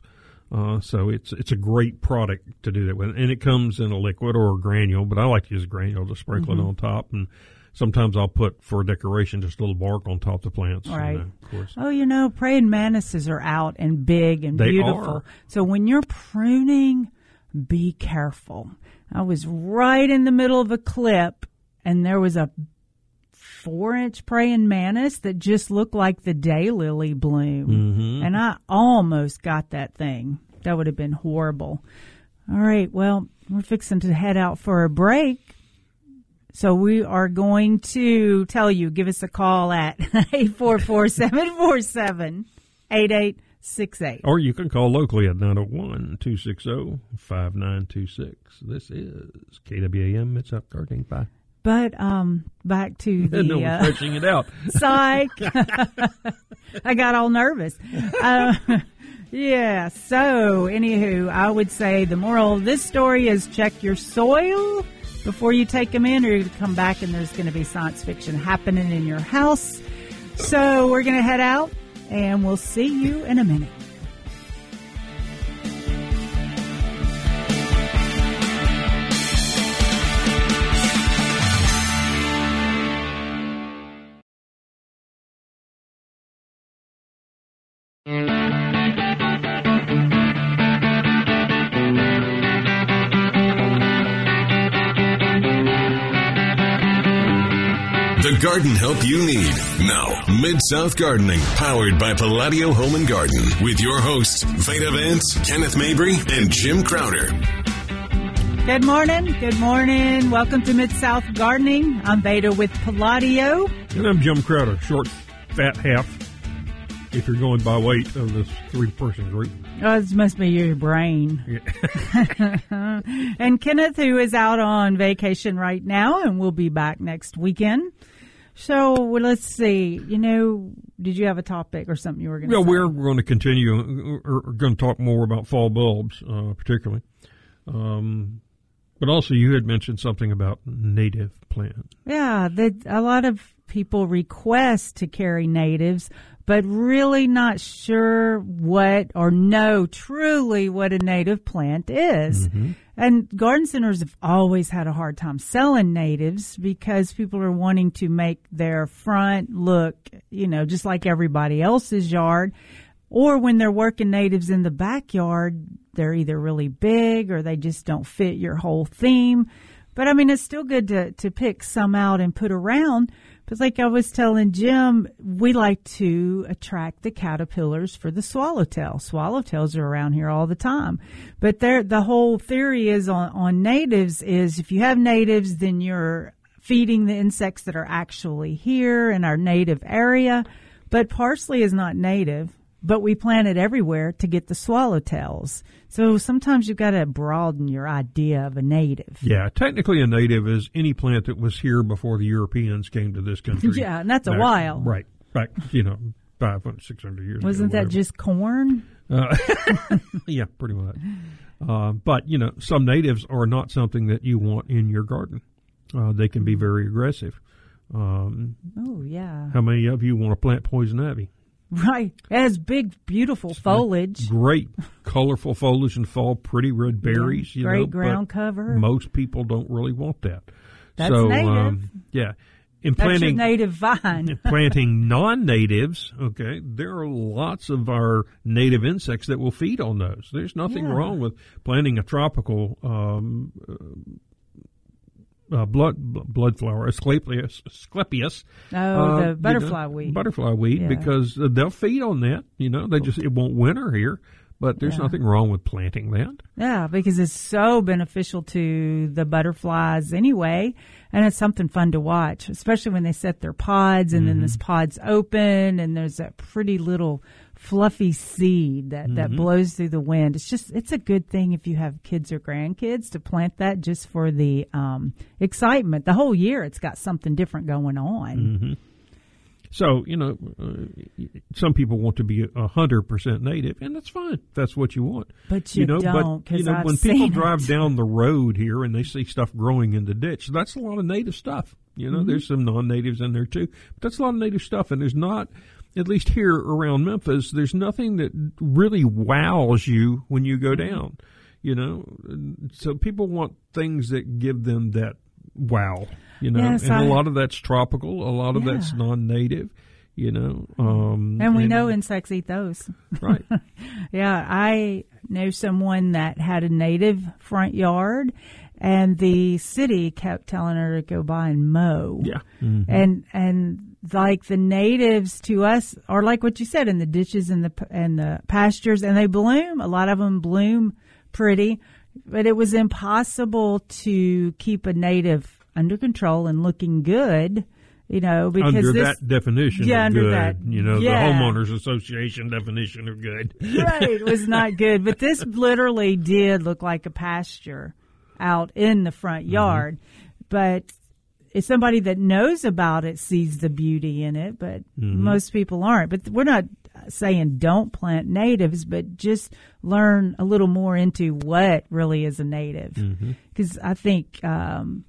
uh, so it's it's a great product to do that with, and it comes in a liquid or a granule. But I like to use a granule to sprinkle Mm-hmm. it on top, and sometimes I'll put for decoration just a little bark on top of the plants. Right. And, uh, of course. Oh, you know, praying mantises are out and big and They beautiful. are. So when you're pruning, be careful. I was right in the middle of a clip and there was a four inch praying mantis that just looked like the daylily bloom. Mm-hmm. And I almost got that thing. That would have been horrible. All right. Well, we're fixing to head out for a break. So we are going to tell you, give us a call at (laughs) 844-747-8868. Or you can call locally at 901 260 5926. This is KWAM Mid South Gardening. Bye. But um, back to (laughs) the no uh, stretching it out. (laughs) psych. (laughs) I got all nervous. Uh, yeah. So, anywho, I would say the moral of this story is check your soil before you take them in, or you come back and there's going to be science fiction happening in your house. So, we're going to head out, and we'll see you in a minute. The garden help you need. Now, Mid South Gardening, powered by Palladio Home and Garden, with your hosts, Veda Vance, Kenneth Mabry, and Jim Crowder. Good morning. Good morning. Welcome to Mid South Gardening. I'm Veda with Palladio. And I'm Jim Crowder, short, fat half, if you're going by weight of this three person group. Oh, this must be your brain. Yeah. (laughs) and Kenneth, who is out on vacation right now and will be back next weekend. So well, let's see. You know, did you have a topic or something you were going to Well, say? we're going to continue, We're going to talk more about fall bulbs, uh, particularly. Um, but also, you had mentioned something about native plants. Yeah, that a lot of people request to carry natives, but really not sure what or know truly what a native plant is. Mm-hmm. And garden centers have always had a hard time selling natives because people are wanting to make their front look, you know, just like everybody else's yard. Or when they're working natives in the backyard, they're either really big or they just don't fit your whole theme. But I mean, it's still good to, to pick some out and put around. But like I was telling Jim, we like to attract the caterpillars for the swallowtail. Swallowtails are around here all the time. But there, the whole theory is on, on natives is if you have natives, then you're feeding the insects that are actually here in our native area. But parsley is not native. But we plant it everywhere to get the swallowtails. So sometimes you've got to broaden your idea of a native. Yeah, technically a native is any plant that was here before the Europeans came to this country. (laughs) Yeah, and that's a Back- while. Right, back, you know, 500, 600 years Wasn't ago. that just corn? Uh, (laughs) yeah, pretty much. Uh, but you know, some natives are not something that you want in your garden. Uh, they can be very aggressive. Um, Oh yeah, how many of you want to plant poison ivy? Right. It has big, beautiful foliage. Great, colorful foliage and fall, pretty red berries. You Great know, ground cover. Most people don't really want that. That's so, native. Um, yeah, in planting native vine. planting non-natives, okay, there are lots of our native insects that will feed on those. There's nothing Yeah. wrong with planting a tropical um, uh, blood blood flower, Asclepias, Asclepias. Oh, uh, the you butterfly know, weed. Butterfly weed, Yeah. because uh, they'll feed on that. You know, they just it won't winter here, but there's Yeah. nothing wrong with planting that. Yeah, because it's so beneficial to the butterflies anyway, and it's something fun to watch, especially when they set their pods and then this pod's open and there's that pretty little fluffy seed that, that blows through the wind. It's just it's a good thing if you have kids or grandkids to plant that just for the um, excitement. The whole year it's got something different going on. So you know, uh, some people want to be a hundred percent native, and that's fine. That's what you want. But you know, don't, but you know, I've when people drive it. down the road here and they see stuff growing in the ditch, that's a lot of native stuff. You know, Mm-hmm. there's some non-natives in there too, but that's a lot of native stuff. And there's not, at least here around Memphis, there's nothing that really wows you when you go Mm-hmm. down. You know, so people want things that give them that wow. You know, Yes, and a I- lot of that's tropical, a lot of Yeah. that's non-native. You know, um, And we know insects eat those. right. (laughs) Yeah, I know someone that had a native front yard, and the city kept telling her to go by and mow. Yeah. Mhm. and and like the natives to us are like what you said in the ditches and the and the pastures, and they bloom. A lot of them bloom pretty, but it was impossible to keep a native under control and looking good. You know, because under this, that definition Yeah, of under good, that- you know, yeah. the homeowners association definition of good. (laughs) right it was not good but this literally did look like a pasture out in the front Mm-hmm. yard but if somebody that knows about it sees the beauty in it but Mm-hmm. most people aren't but we're not saying don't plant natives but just learn a little more into what really is a native Mm-hmm. because i think um,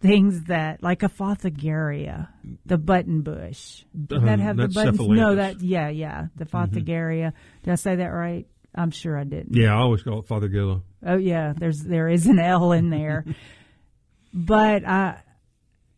things that like a Fothogaria, the button bush. Does that Um, have the buttons? No, that yeah, yeah, the Fothogaria. Did I say that right? I'm sure I didn't. Yeah, I always call it Father Gillo. Oh yeah, there's there is an L in there, (laughs) but uh,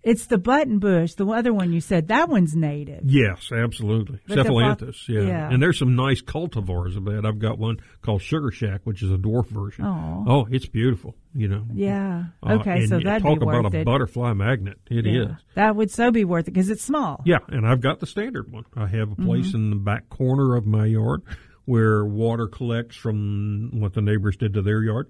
it's the button bush. The other one you said that one's native. Yes, absolutely. But Cephalanthus, yeah. yeah. And there's some nice cultivars of that. I've got one called Sugar Shack, which is a dwarf version. Aw. Oh, it's beautiful, you know. Yeah. Uh, Okay, so that'd talk about a it. butterfly magnet. It is. yeah. That would so be worth it because it's small. Yeah, and I've got the standard one. I have a place Mm-hmm. in the back corner of my yard where water collects from what the neighbors did to their yard.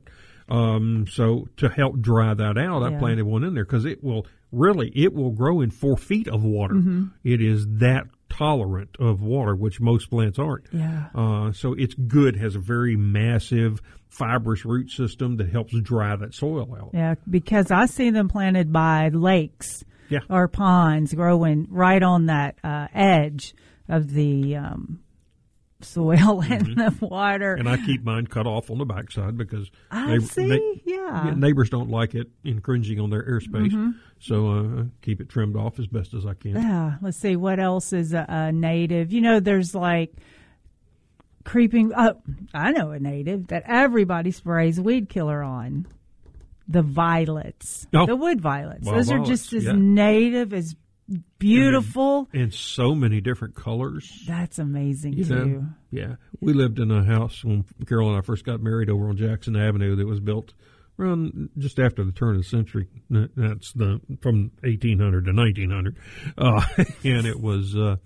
Um, so to help dry that out, I planted one in there because it will really it will grow in four feet of water. Mm-hmm. It is that tolerant of water, which most plants aren't. Yeah. Uh, so it's good. Has a very massive fibrous root system that helps dry that soil out. Yeah, because I see them planted by lakes Yeah. or ponds growing right on that uh, edge of the um, soil (laughs) and the water. Mm-hmm. And I keep mine cut off on the backside because I see, nei- yeah. neighbors don't like it infringing on their airspace. So uh, I keep it trimmed off as best as I can. Yeah, let's see what else is a, a native. You know, there's like creeping. Oh, I know a native that everybody sprays weed killer on. The violets, Oh. the wood violets. Wild Those are just as yeah. native as beautiful. and so many different colors. That's amazing You too. know, yeah. We lived in a house when Carol and I first got married over on Jackson Avenue that was built around just after the turn of the century. That's the from 1800 to 1900, uh, (laughs) and it was uh,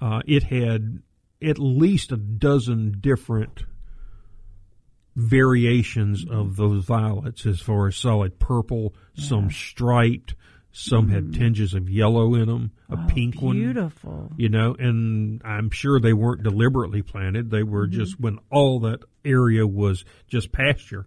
uh, it had at least a dozen different variations of those violets as far as solid purple, some striped, Some had tinges of yellow in them, a Oh, pink one. Beautiful. You know, and I'm sure they weren't deliberately planted. They were just when all that area was just pasture.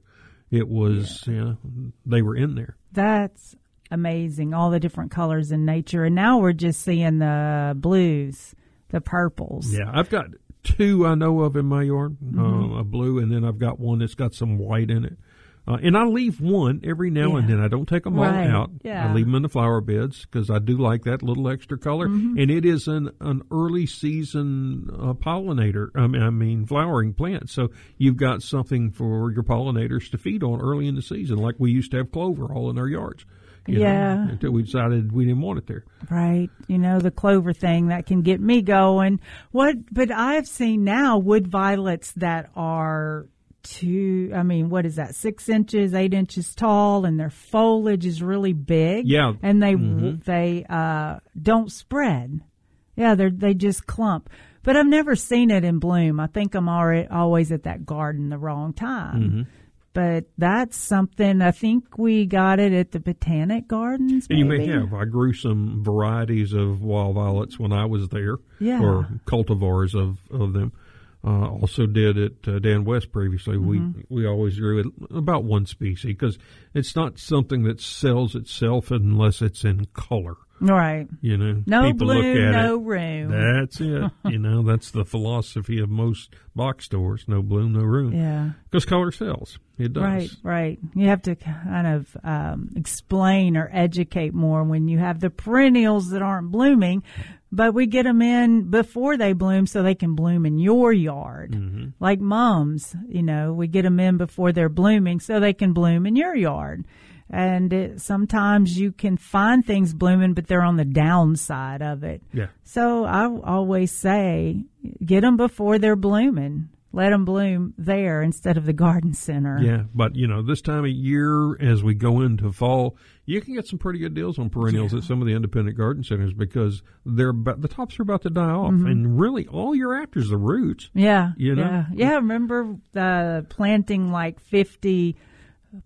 It was, you know, they were in there. That's amazing. All the different colors in nature. And now we're just seeing the blues, the purples. Yeah, I've got two I know of in my yard, Mm-hmm. uh, a blue, and then I've got one that's got some white in it. Uh, and I leave one every now and then. I don't take them all out. yeah. I leave them in the flower beds because I do like that little extra color. Mm-hmm. And it is an, an early season uh, pollinator. I mean, I mean, flowering plant. So you've got something for your pollinators to feed on early in the season, like we used to have clover all in our yards. you know, Yeah. until we decided we didn't want it there. Right. You know, the clover thing that can get me going. What, but I've seen now wood violets that are two, I mean, what is that? Six inches, eight inches tall and their foliage is really big. Yeah. And they, Mhm. they, uh, don't spread. Yeah. They're, they just clump. But I've never seen it in bloom. I think I'm already, always at that garden the wrong time. Mm-hmm. But that's something I think we got it at the Botanic Gardens. And you may have. I grew some varieties of wild violets when I was there, Yeah. or cultivars of, of them. Uh, also did at uh, Dan West previously. Mm-hmm. We we always grew it about one species because it's not something that sells itself unless it's in color. Right. You know, No people bloom, look at no it. room. That's it. (laughs) you know, that's the philosophy of most box stores: no bloom, no room. yeah. Because color sells. It does. Right, right. You have to kind of um, explain or educate more when you have the perennials that aren't blooming, but we get them in before they bloom so they can bloom in your yard. Mm-hmm. Like mums, you know, we get them in before they're blooming so they can bloom in your yard. And it, sometimes you can find things blooming, but they're on the downside of it. Yeah. So I always say, get them before they're blooming. Let them bloom there instead of the garden center. Yeah, but you know, this time of year, as we go into fall, you can get some pretty good deals on perennials at some of the independent garden centers because they're about, the tops are about to die off, Mm-hmm. and really all you're after is the roots. Yeah, You know? yeah, yeah. Remember uh, planting like fifty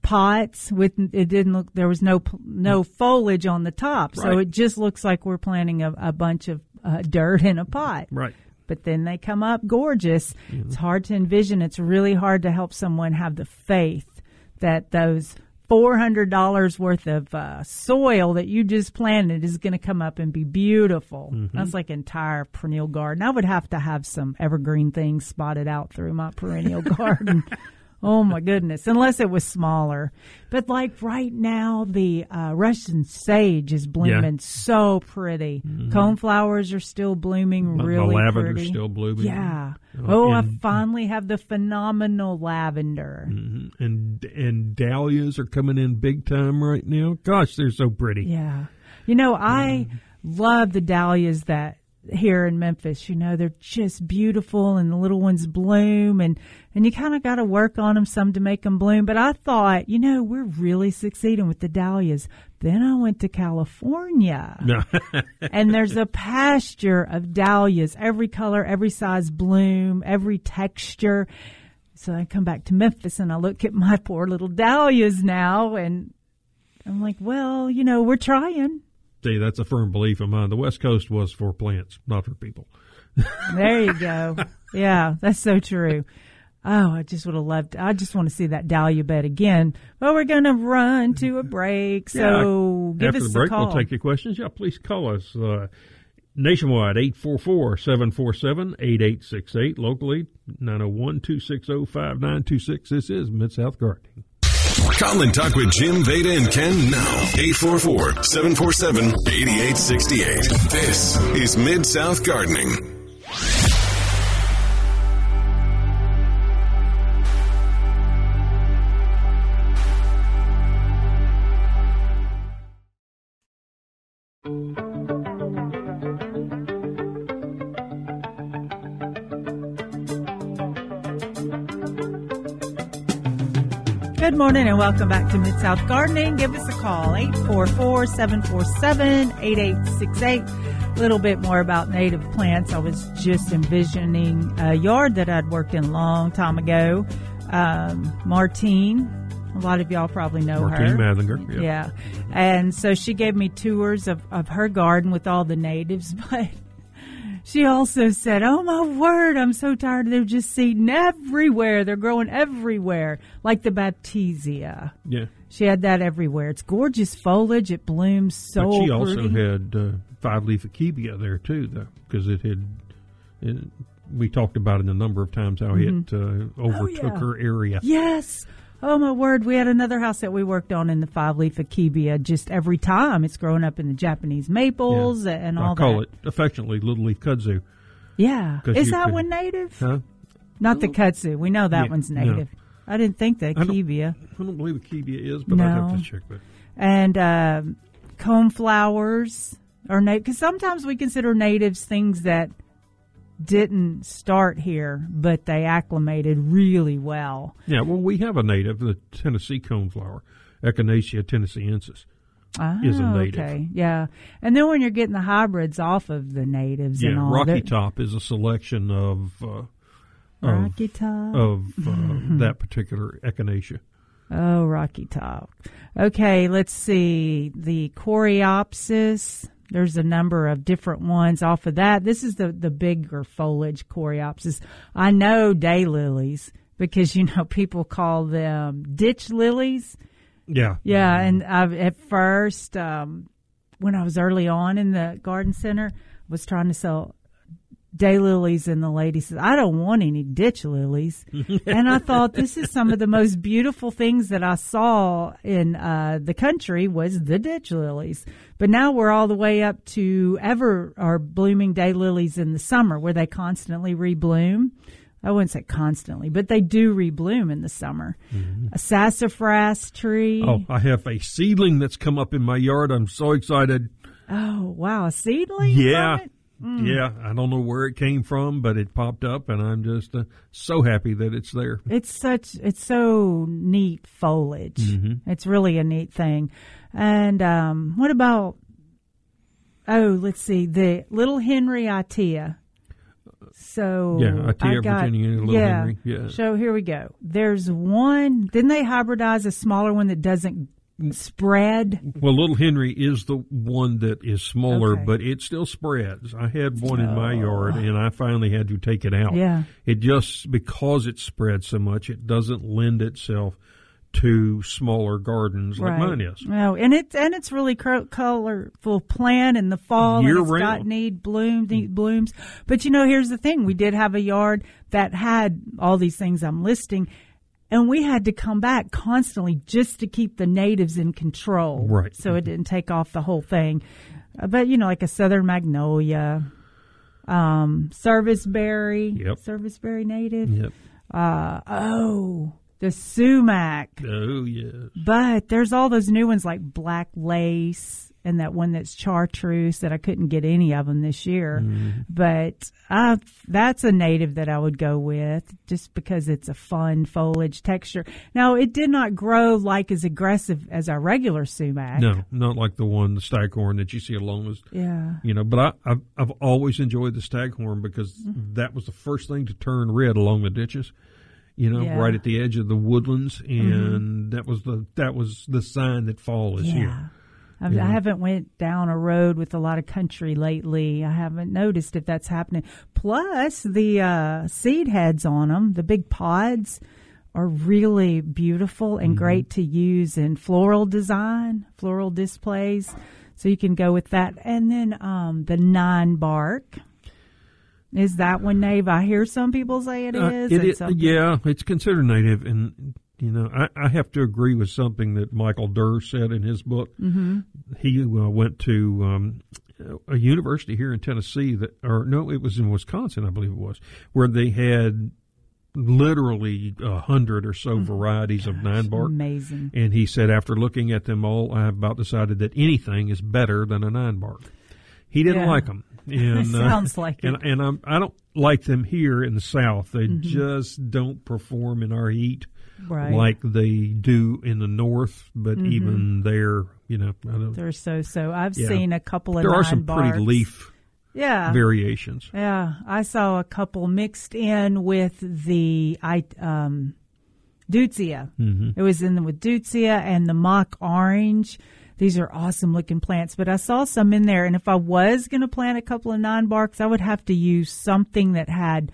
pots with it didn't look there was no no foliage on the top, so it just looks like we're planting a, a bunch of uh, dirt in a pot. Right. But then they come up gorgeous. It's hard to envision. It's really hard to help someone have the faith that those four hundred dollars worth of uh, soil that you just planted is going to come up and be beautiful. That's like entire perennial garden. I would have to have some evergreen things spotted out through my perennial (laughs) garden. Oh my goodness! Unless it was smaller, but like right now, the uh, Russian sage is blooming so pretty. Coneflowers are still blooming really the lavender's still blooming. Yeah. Uh, oh, I finally have the phenomenal lavender. Mhm. And and dahlias are coming in big time right now. Gosh, they're so pretty. Yeah. You know, I love the dahlias that here in Memphis. You know, they're just beautiful and the little ones bloom and, and you kind of got to work on them some to make them bloom. But I thought, you know, we're really succeeding with the dahlias. Then I went to California (laughs) and there's a pasture of dahlias, every color, every size bloom, every texture. So I come back to Memphis and I look at my poor little dahlias now and I'm like, well, you know, we're trying. See, that's a firm belief of mine. The West Coast was for plants, not for people. There you go. (laughs) yeah, that's so true. Oh, I just would have loved. I just want to see that dahlia bed again. Well, we're going to run to a break, so Yeah, give after us the break, a call. we'll take your questions. Yeah, please call us. Uh, nationwide, 844-747-8868. Locally, 901-260-5926. This is Mid-South Gardening. Call and talk with Jim, Veda, and Ken now. 844-747-8868. This is Mid-South Gardening. Good morning and welcome back to Mid South Gardening. Give us a call, 844 747 8868. A little bit more about native plants. I was just envisioning a yard that I'd worked in a long time ago. Um, Martine A lot of y'all probably know Martine her. Mathinger. Yeah. Yeah. And so she gave me tours of, of her garden with all the natives, (laughs) but she also said, Oh my word, I'm so tired. They're just seeding everywhere. They're growing everywhere, like the Baptisia. Yeah. She had that everywhere. It's gorgeous foliage. It blooms so but she also pretty. had uh, five leaf akebia there too, though, because it had. It, we talked about it a number of times how it uh, overtook Mm-hmm. Oh, yeah. her area. Yes. Oh my word! We had another house that we worked on in the five leaf akebia. Just every time it's growing up in the Japanese maples Yeah. and I all call that. it affectionately little leaf kudzu. Yeah. is that could- one native? Huh? Not the kudzu. We know that Yeah, one's no. native. I didn't think that I don't- I don't believe akebia is, but I'd have to check that. and uh, cone flowers are native because sometimes we consider natives things that didn't start here, but they acclimated really well. Yeah, well, we have a native, the Tennessee coneflower, Echinacea tennesseensis. Oh, Is a native. Okay, yeah. And then when you're getting the hybrids off of the natives Yeah, and all Rocky Top is a selection of uh, of, Rocky Top. of uh, that particular echinacea. Oh, Rocky Top. Okay, let's see. The Coreopsis. There's a number of different ones off of that. This is the, the bigger foliage Coreopsis. I know daylilies because, you know, (laughs) people call them ditch lilies. Yeah, Yeah, and I've, at first, um, when I was early on in the garden center, was trying to sell daylilies, and the lady says, "I don't want any ditch lilies." (laughs) and I thought, this is some of the most beautiful things that I saw in uh, the country was the ditch lilies. But now we're all the way up to ever are blooming daylilies in the summer, where they constantly rebloom. I wouldn't say constantly, but they do rebloom in the summer. A sassafras tree. Oh, I have a seedling that's come up in my yard. I'm so excited. Oh, wow, a seedling? Yeah. It? Yeah, I don't know where it came from, but it popped up, and I'm just uh, so happy that it's there. It's such it's so neat foliage. Mm-hmm. It's really a neat thing. And um, what about? Oh, let's see the little Henry Itea. So Yeah, Itea got, Virginia, Little yeah. Henry, yeah. So here we go. There's one. Didn't they hybridize a smaller one that doesn't spread? Well, Little Henry is the one that is smaller, Okay. but it still spreads. I had one in my oh. yard, and I finally had to take it out. Yeah. It just because it spreads so much, it doesn't lend itself to smaller gardens like mine is. No, and it's and it's really colorful plant in the fall. Year and it's got round. neat blooms, neat mm. blooms. But you know, here's the thing: we did have a yard that had all these things I'm listing, and we had to come back constantly just to keep the natives in control, Right. So it didn't take off the whole thing. Uh, But you know, like a southern magnolia, um, serviceberry, Yep. serviceberry native. Yep. Uh, oh, the sumac. Oh yeah. But there's all those new ones like Black Lace and that one that's Chartreuse that I couldn't get any of them this year. But uh, that's a native that I would go with just because it's a fun foliage texture. Now, it did not grow like as aggressive as our regular sumac. No, not like the one, the staghorn that you see along as Yeah. you know. But I, I've, I've always enjoyed the staghorn because that was the first thing to turn red along the ditches. You know, Yeah. Mm-hmm. right at the edge of the woodlands, and that was the that was the sign that fall is Yeah. here. I've, Yeah. I haven't went down a road with a lot of country lately. I haven't noticed if that's happening. Plus, the uh, seed heads on them, the big pods, are really beautiful and great to use in floral design, floral displays. So you can go with that. And then um, the nine bark. Is that one native? I hear some people say it is. Uh, is. it and is- yeah, it's considered native, and you know, I, I have to agree with something that Michael Dirr said in his book. Mm-hmm. He uh, went to um, a university here in Tennessee that, or no, it was in Wisconsin, I believe it was, where they had literally a hundred or so varieties of nine bark. Amazing. And he said, after looking at them all, I have about decided that anything is better than a nine bark. He didn't Yeah. like them, and (laughs) uh, Sounds like and it. and I'm, I don't like them here in the South. They Mm-hmm. just don't perform in our heat Right. like they do in the North. But Mm-hmm. even there, you know, I don't, They're so so. I've Yeah. seen a couple of there are some pretty leaf Yeah. variations. Yeah, I saw a couple mixed in with the I um Deutzia. Mm-hmm. It was in the, with Deutzia and the mock orange. These are awesome looking plants, but I saw some in there. And if I was going to plant a couple of nine barks, I would have to use something that had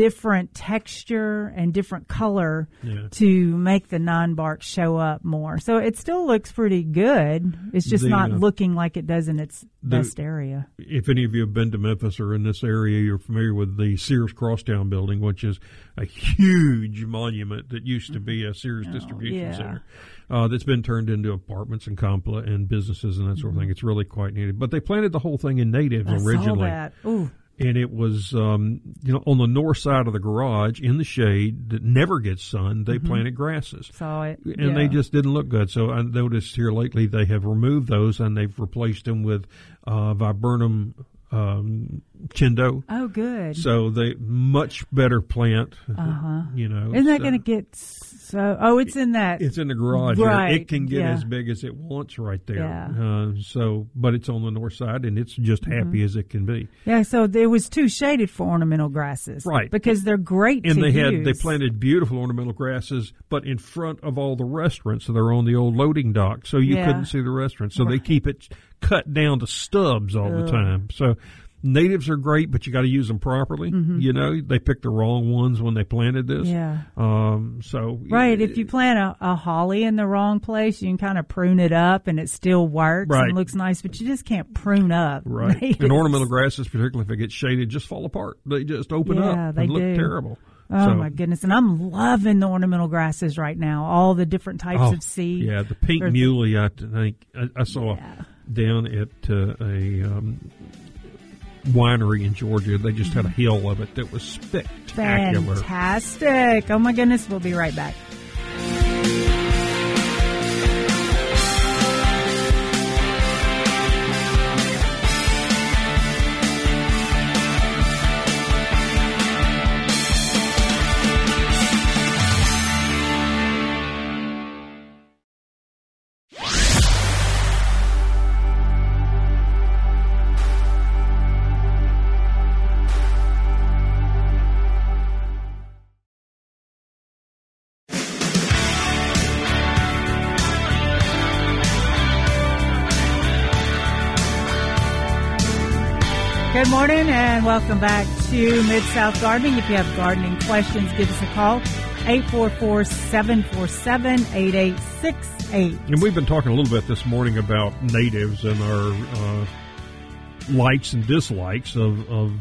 different texture and different color Yeah. to make the nine bark show up more. So it still looks pretty good. It's just The, not uh, looking like it does in its the- best area. if any of you have been to Memphis or in this area, you're familiar with the Sears Crosstown building, which is a huge monument that used to be a Sears distribution yeah. center. Uh, that's been turned into apartments and compla and businesses and that sort of thing. It's really quite neat. But they planted the whole thing in native I originally, that. Ooh, and it was um, you know on the north side of the garage in the shade that never gets sun. They planted grasses saw it. and they just didn't look good. So I noticed here lately they have removed those and they've replaced them with uh, viburnum um, chindo. Oh, good. So they much better plant. Uh-huh. You know, Isn't that so going to get so? Oh, it's in that. It's in the garage. Right, It can get yeah. as big as it wants right there. Yeah. Mm-hmm. Uh, so, but it's on the north side and it's just happy as it can be. Yeah, so it was too shaded for ornamental grasses, Right. Because they're great. and they had they planted beautiful ornamental grasses, but in front of all the restaurants. So they're on the old loading dock, so you Yeah. couldn't see the restaurants. So they keep it cut down to stubs all the time. So natives are great, but you got to use them properly. You know, they picked the wrong ones when they planted this. Mm-hmm. Yeah. Um. So Right. If you plant a, a holly in the wrong place, you can kind of prune it up, and it still works Right. and looks nice. But you just can't prune up. Right. (laughs) natives. And ornamental grasses, particularly if they get shaded, just fall apart. They just open Yeah, up they and look do. terrible. Oh So- my goodness! And I'm loving the ornamental grasses right now. All the different types Oh, of seed. Yeah, the pink muhly. I think I, I saw Yeah. down at uh, a um, winery in Georgia. They just had a hill of it that was spectacular. Fantastic! Oh my goodness! We'll be right back. Good morning and welcome back to Mid South Gardening. If you have gardening questions, give us a call 844-747-8868. And we've been talking a little bit this morning about natives and our uh, likes and dislikes of, of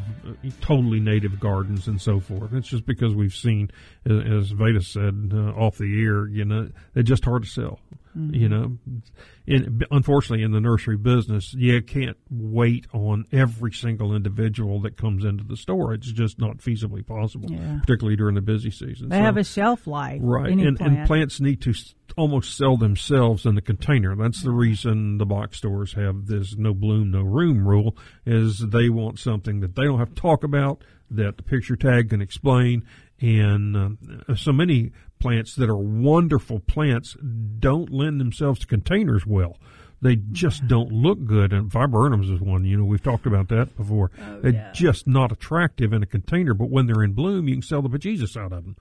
totally native gardens and so forth. It's just because we've seen, as as Veda said uh, off the air, you know, they're just hard to sell. You know, in, unfortunately, in the nursery business, you can't wait on every single individual that comes into the store. It's just not feasibly possible, Yeah. particularly during the busy season. They So- have a shelf life. Right, and, plant. and plants need to almost sell themselves in the container. That's the reason the box stores have this no bloom, no room rule. Is they want something that they don't have to talk about, that the picture tag can explain, and uh, so many plants that are wonderful plants don't lend themselves to containers well. They just don't look good, and viburnums is one. You know, we've talked about that before. Oh, they're yeah. just not attractive in a container, but when they're in bloom, you can sell the bejesus out of them.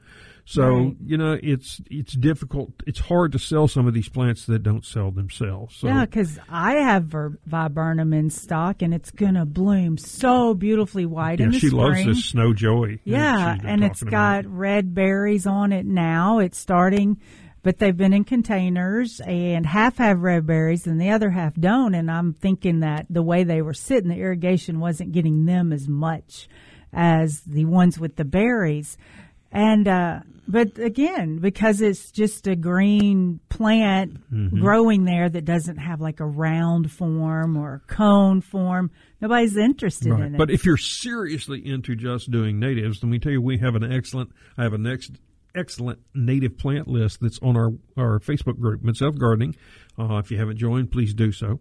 So Right. you know, it's it's difficult. It's hard to sell some of these plants that don't sell themselves. So Yeah, because I have viburnum in stock, and it's gonna bloom so beautifully white yeah, in the she spring. loves this snow that Yeah, and it's got about. red berries on it now. It's starting, but they've been in containers, and half have red berries, and the other half don't. And I'm thinking that the way they were sitting, the irrigation wasn't getting them as much as the ones with the berries. And uh, but again, because it's just a green plant Mm-hmm. growing there that doesn't have like a round form or cone form, nobody's interested Right. in it. But if you're seriously into just doing natives, let me tell you, we have an excellent. I have a next excellent native plant list that's on our our Facebook group, Mid South Gardening. Uh, if you haven't joined, please do so.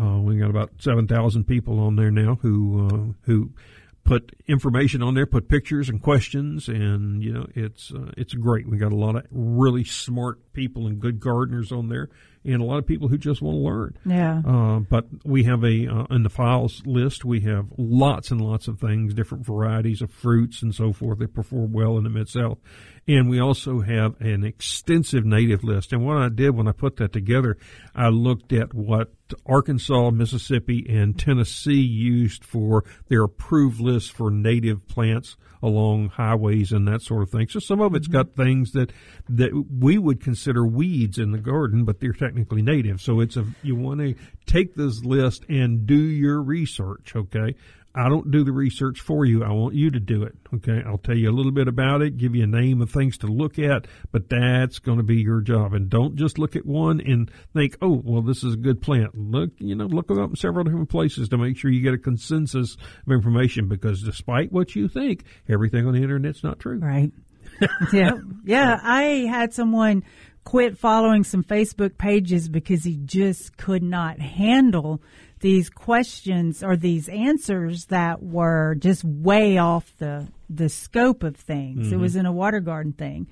Uh, we got about seven thousand people on there now who uh, who put information on there, put pictures and questions, and you know it's uh, it's great. We got a lot of really smart people and good gardeners on there, and a lot of people who just want to learn. Yeah. Uh, but we have a uh, in the files list we have lots and lots of things, different varieties of fruits and so forth that perform well in the mid south, and we also have an extensive native list. And what I did when I put that together, I looked at what Arkansas, Mississippi, and Tennessee used for their approved list for native plants along highways and that sort of thing. So some of it's Mm-hmm. got things that that we would consider weeds in the garden, but they're technically native. So it's a you want to take this list and do your research. Okay. I don't do the research for you. I want you to do it. Okay. I'll tell you a little bit about it, give you a name of things to look at, but that's going to be your job. And don't just look at one and think, oh, well, this is a good plant. Look, you know, look up in several different places to make sure you get a consensus of information because despite what you think, everything on the internet's not true. Right. (laughs) yeah. Yeah. I had someone quit following some Facebook pages because he just could not handle these questions or these answers that were just way off the the scope of things. It was in a water garden thing.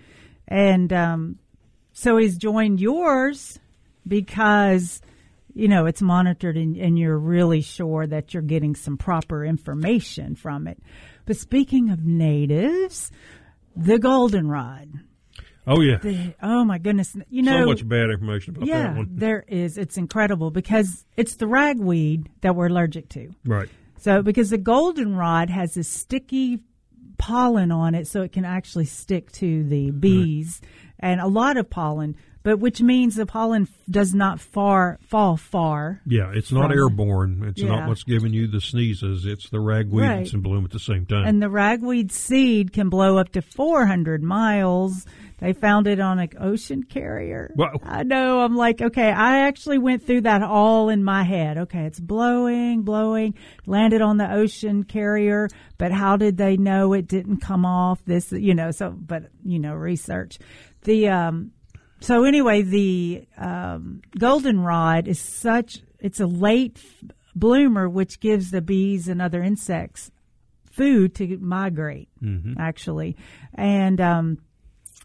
And um so he's joined yours because you know it's monitored and, and you're really sure that you're getting some proper information from it. But speaking of natives, the goldenrod. Oh, yeah. The, oh my goodness! You know, so much bad information about yeah, that one. there is. It's incredible because it's the ragweed that we're allergic to. Right. So because the goldenrod has a sticky pollen on it, so it can actually stick to the bees and a lot of pollen. But which means the pollen does not far fall far. Yeah, it's not airborne. It's Yeah. not what's giving you the sneezes. It's the ragweed Right. that's in bloom at the same time. And the ragweed seed can blow up to 400 miles. They found it on an ocean carrier. Wow. I know. I'm like, okay, I actually went through that all in my head. Okay, it's blowing, blowing, landed on the ocean carrier, but how did they know it didn't come off? This, you know, so, but, you know, research. The, um, so anyway, the um, goldenrod is such, it's a late bloomer, which gives the bees and other insects food to migrate actually and um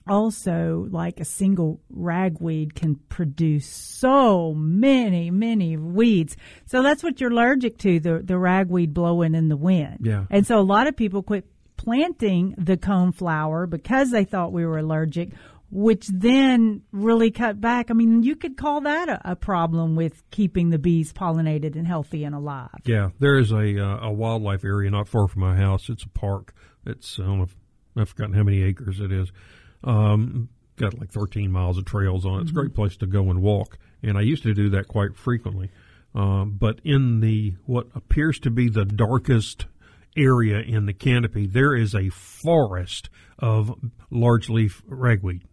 also like a single ragweed can produce so many many weeds so that's what you're allergic to the the ragweed blowing in the wind Yeah. and so a lot of people quit planting the coneflower because they thought we were allergic which then really cut back i mean you could call that a, a problem with keeping the bees pollinated and healthy and alive yeah, there is a uh, a wildlife area not far from my house. It's a park. It's I don't know if, I've forgotten how many acres it is. Um, got like 13 miles of trails on it. It's a great place to go and walk. And I used to do that quite frequently. Um, but in the what appears to be the darkest area in the canopy, there is a forest of large leaf ragweed.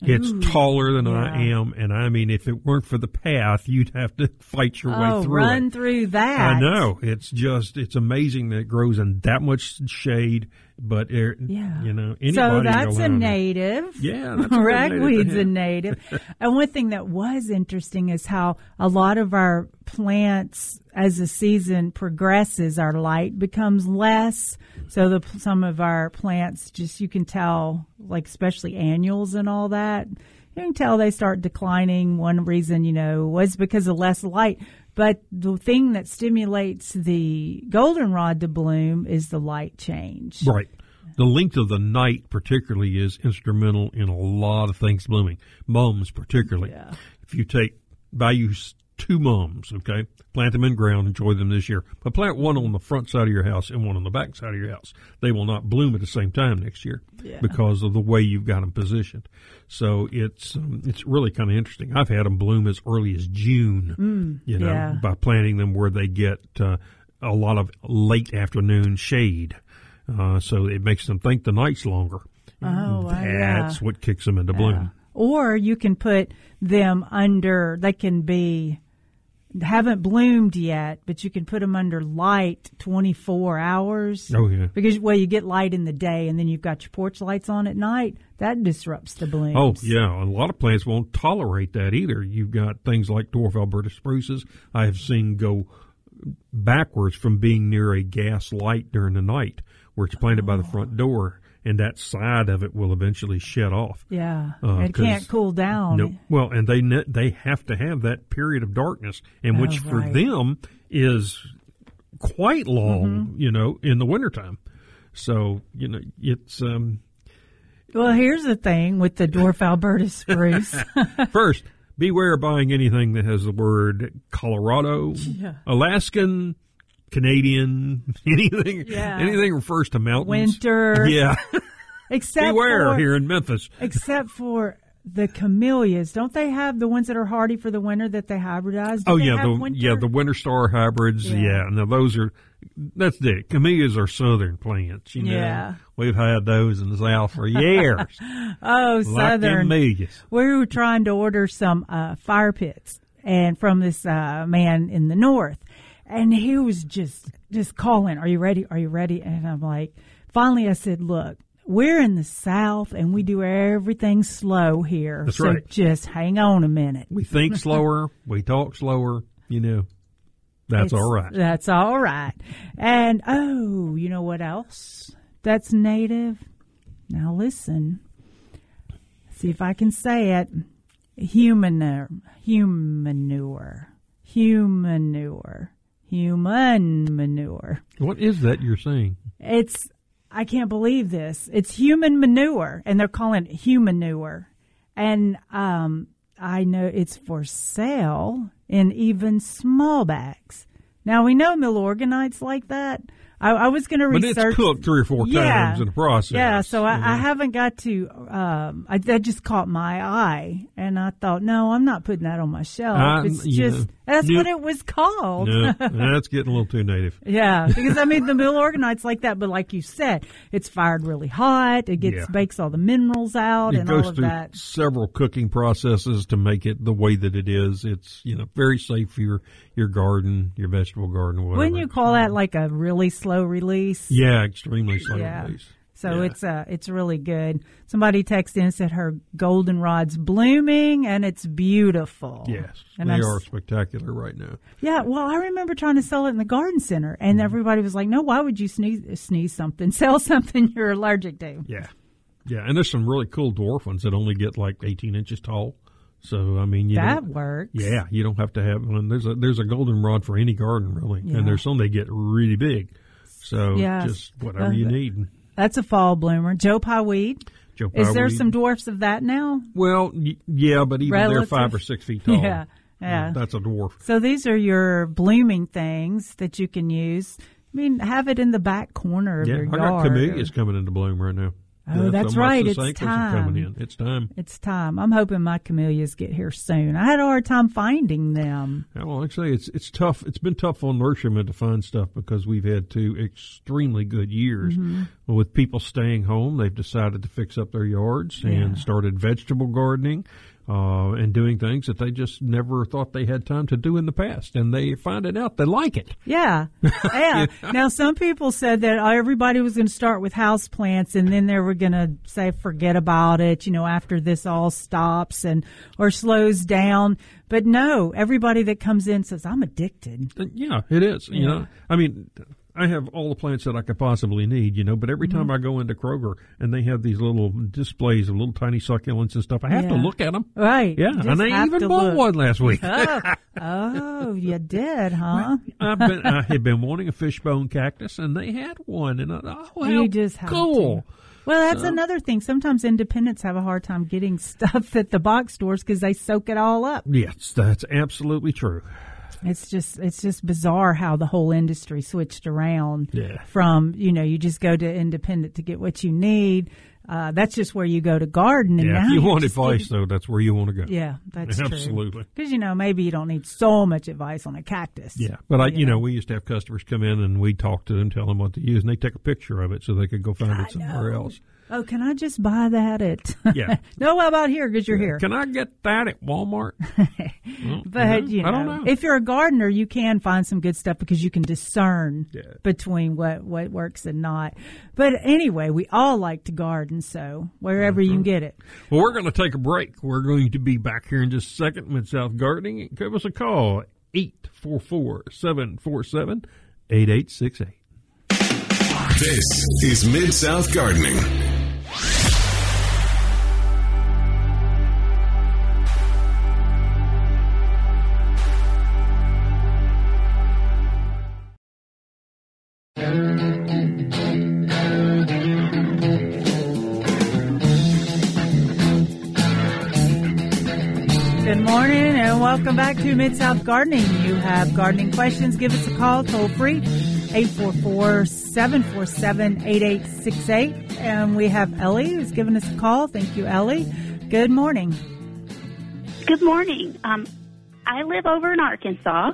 It's taller than I am, and I mean, if it weren't for the path, you'd have to (laughs) fight your oh way through run it. through that I know it's just it's amazing that it grows in that much shade, but it, Yeah. you know So that's a native. Yeah, that's ragweed's (laughs) a native. (laughs) and one thing that was interesting is how a lot of our plants, as the season progresses, our light becomes less. So the some of our plants, just you can tell, like especially annuals and all that, you can tell they start declining. One reason, you know, was because of less light. But the thing that stimulates the goldenrod to bloom is the light change. Right. The length of the night, particularly, is instrumental in a lot of things blooming. Mums, particularly. Yeah. If you take value two mums, okay, plant them in ground, enjoy them this year, but plant one on the front side of your house and one on the back side of your house. They will not bloom at the same time next year Yeah. because of the way you've got them positioned. So it's um, it's really kind of interesting. I've had them bloom as early as June, you know, Mm, yeah. by planting them where they get uh, a lot of late afternoon shade. Uh, so it makes them think the night's longer. Oh, wow, yeah. That's what kicks them into bloom. Or you can put them under, they can be, haven't bloomed yet, but you can put them under light 24 hours. Oh, yeah. Because, well, you get light in the day and then you've got your porch lights on at night. That disrupts the blooms. Oh, yeah. A lot of plants won't tolerate that either. You've got things like dwarf Alberta spruces I have seen go backwards from being near a gas light during the night where it's planted by the oh. front door and that side of it will eventually shed off. Yeah, Uh, it can't cool down. No, well, and they ne- they have to have that period of darkness, and Oh, which for them is quite long, Mm-hmm. you know, in the wintertime. So you know, it's um, Well, here's the thing with the dwarf Alberta (laughs) spruce. (laughs) first beware buying anything that has the word Colorado, (laughs) Yeah. Alaskan, Canadian, (laughs) anything, Yeah. anything refers to mountains. Winter. Yeah, (laughs) except beware for, here in Memphis. except for the camellias. Don't they have the ones that are hardy for the winter that they hybridize? Do Oh they yeah, have the winter? yeah the winter star hybrids. Yeah. Yeah, now those are that's the camellias are southern plants. You know, Yeah. we've had those in the south for years. (laughs) oh like southern. camellias. we were trying to order some uh, fire pits and from this uh, man in the north and he was just just calling are you ready? Are you ready? And i'm like finally i said look we're in the south and we do everything slow here. That's so right. just hang on a minute. We think (laughs) slower, we talk slower. You know, that's It's- all right. that's all right. And oh you know what else that's native? Now listen. See if i can say it. Humanure humanure humanure human manure What is that you're saying? it's i can't believe this it's human manure and they're calling it human manure. and um i know it's for sale in even small bags now we know Milorganite's like that i, I was going to research. But it's cooked three or four Yeah. times in the process. yeah, so I. I haven't got to. Um, I, that just caught my eye, and I thought, no, I'm not putting that on my shelf. Um, it's just know, that's what it was called. No, (laughs) that's getting a little too native. Yeah, (laughs) because I mean the Milorganite's like that, but like you said, it's fired really hot. It gets Yeah. bakes all the minerals out It and all of through that. several cooking processes to make it the way that it is. It's you know very safe for your your garden, your vegetable garden, whatever. Wouldn't you call that like a really slow release? Yeah, extremely slow Yeah. release. So Yeah. it's uh it's really good. Somebody texted in and said her goldenrod's blooming and it's beautiful. Yes, and they I'm are spectacular right now. Yeah, well, I remember trying to sell it in the garden center, and Mm-hmm. everybody was like, "No, why would you sneeze sneeze something? (laughs) Sell something you're allergic to." Yeah, yeah, and there's some really cool dwarf ones that only get like 18 inches tall. So I mean, you that works. yeah, you don't have to have one. There's a there's a goldenrod for any garden really, Yeah. and there's some that get really big. So Yes. just whatever Uh, you need. That's a fall bloomer. Joe Pye weed. Joe Is there some dwarfs of that now? Well, y- yeah, but even they're five or six feet tall. (laughs) Yeah, yeah. Mm, that's a dwarf. So these are your blooming things that you can use. I mean, have it in the back corner of Yeah, your I got yard. camellias coming into bloom right now. Oh, Yeah, that's right, it's time. It's time. It's time. I'm hoping my camellias get here soon. I had a hard time finding them. Yeah, Well, actually, it's it's tough. It's been tough on nurserymen to find stuff because we've had two extremely good years. Mm-hmm. Well, with people staying home, they've decided to fix up their yards Yeah. and started vegetable gardening uh, and doing things that they just never thought they had time to do in the past. And they find it out they like it. Yeah, (laughs) yeah. Now, some people said that everybody was going to start with house plants, and then they were going to say forget about it. You know, after this all stops and or slows down. But no, everybody that comes in says I'm addicted. Uh, Yeah, it is. You know, I mean, I have all the plants that I could possibly need. You know, but every Mm-hmm. time I go into Kroger and they have these little displays of little tiny succulents and stuff, I have to look at them. Right. Yeah, and I even bought look. one last week. Oh, oh, you (laughs) did, huh? I've been, I had been wanting a fishbone cactus, and they had one, and I oh, how You just cool! Well, that's another thing. Sometimes independents have a hard time getting (laughs) stuff at the box stores because they soak it all up. Yes, that's absolutely true. It's just it's just bizarre how the whole industry switched around. Yeah. From you know you just go to independent to get what you need. Uh, that's just where you go to garden. And Yeah, if you want advice, though, that's where you want to go. yeah, that's absolutely. Because you know maybe you don't need so much advice on a cactus. Yeah, but I, you Yeah. know, we used to have customers come in and we talk to them, tell them what to use, and they take a picture of it so they could go find it somewhere know. else. Oh, can I just buy that at? Yeah. (laughs) no, how about here? Because you're here. Can I get that at Walmart? (laughs) Well, But you know, I don't know. if you're a gardener, you can find some good stuff because you can discern Yeah. between what what works and not. But anyway, we all like to garden, so wherever Mm-hmm. you can get it. Well, we're going to take a break. We're going to be back here in just a second. Mid South Gardening. Give us a call 844 747 8868. This is Mid South Gardening. Welcome back to Mid South Gardening. You have gardening questions, give us a call toll free 844-747-8868 and we have Ellie who's giving us a call. Thank you Ellie. Good morning. Good morning. Um, I live over in Arkansas,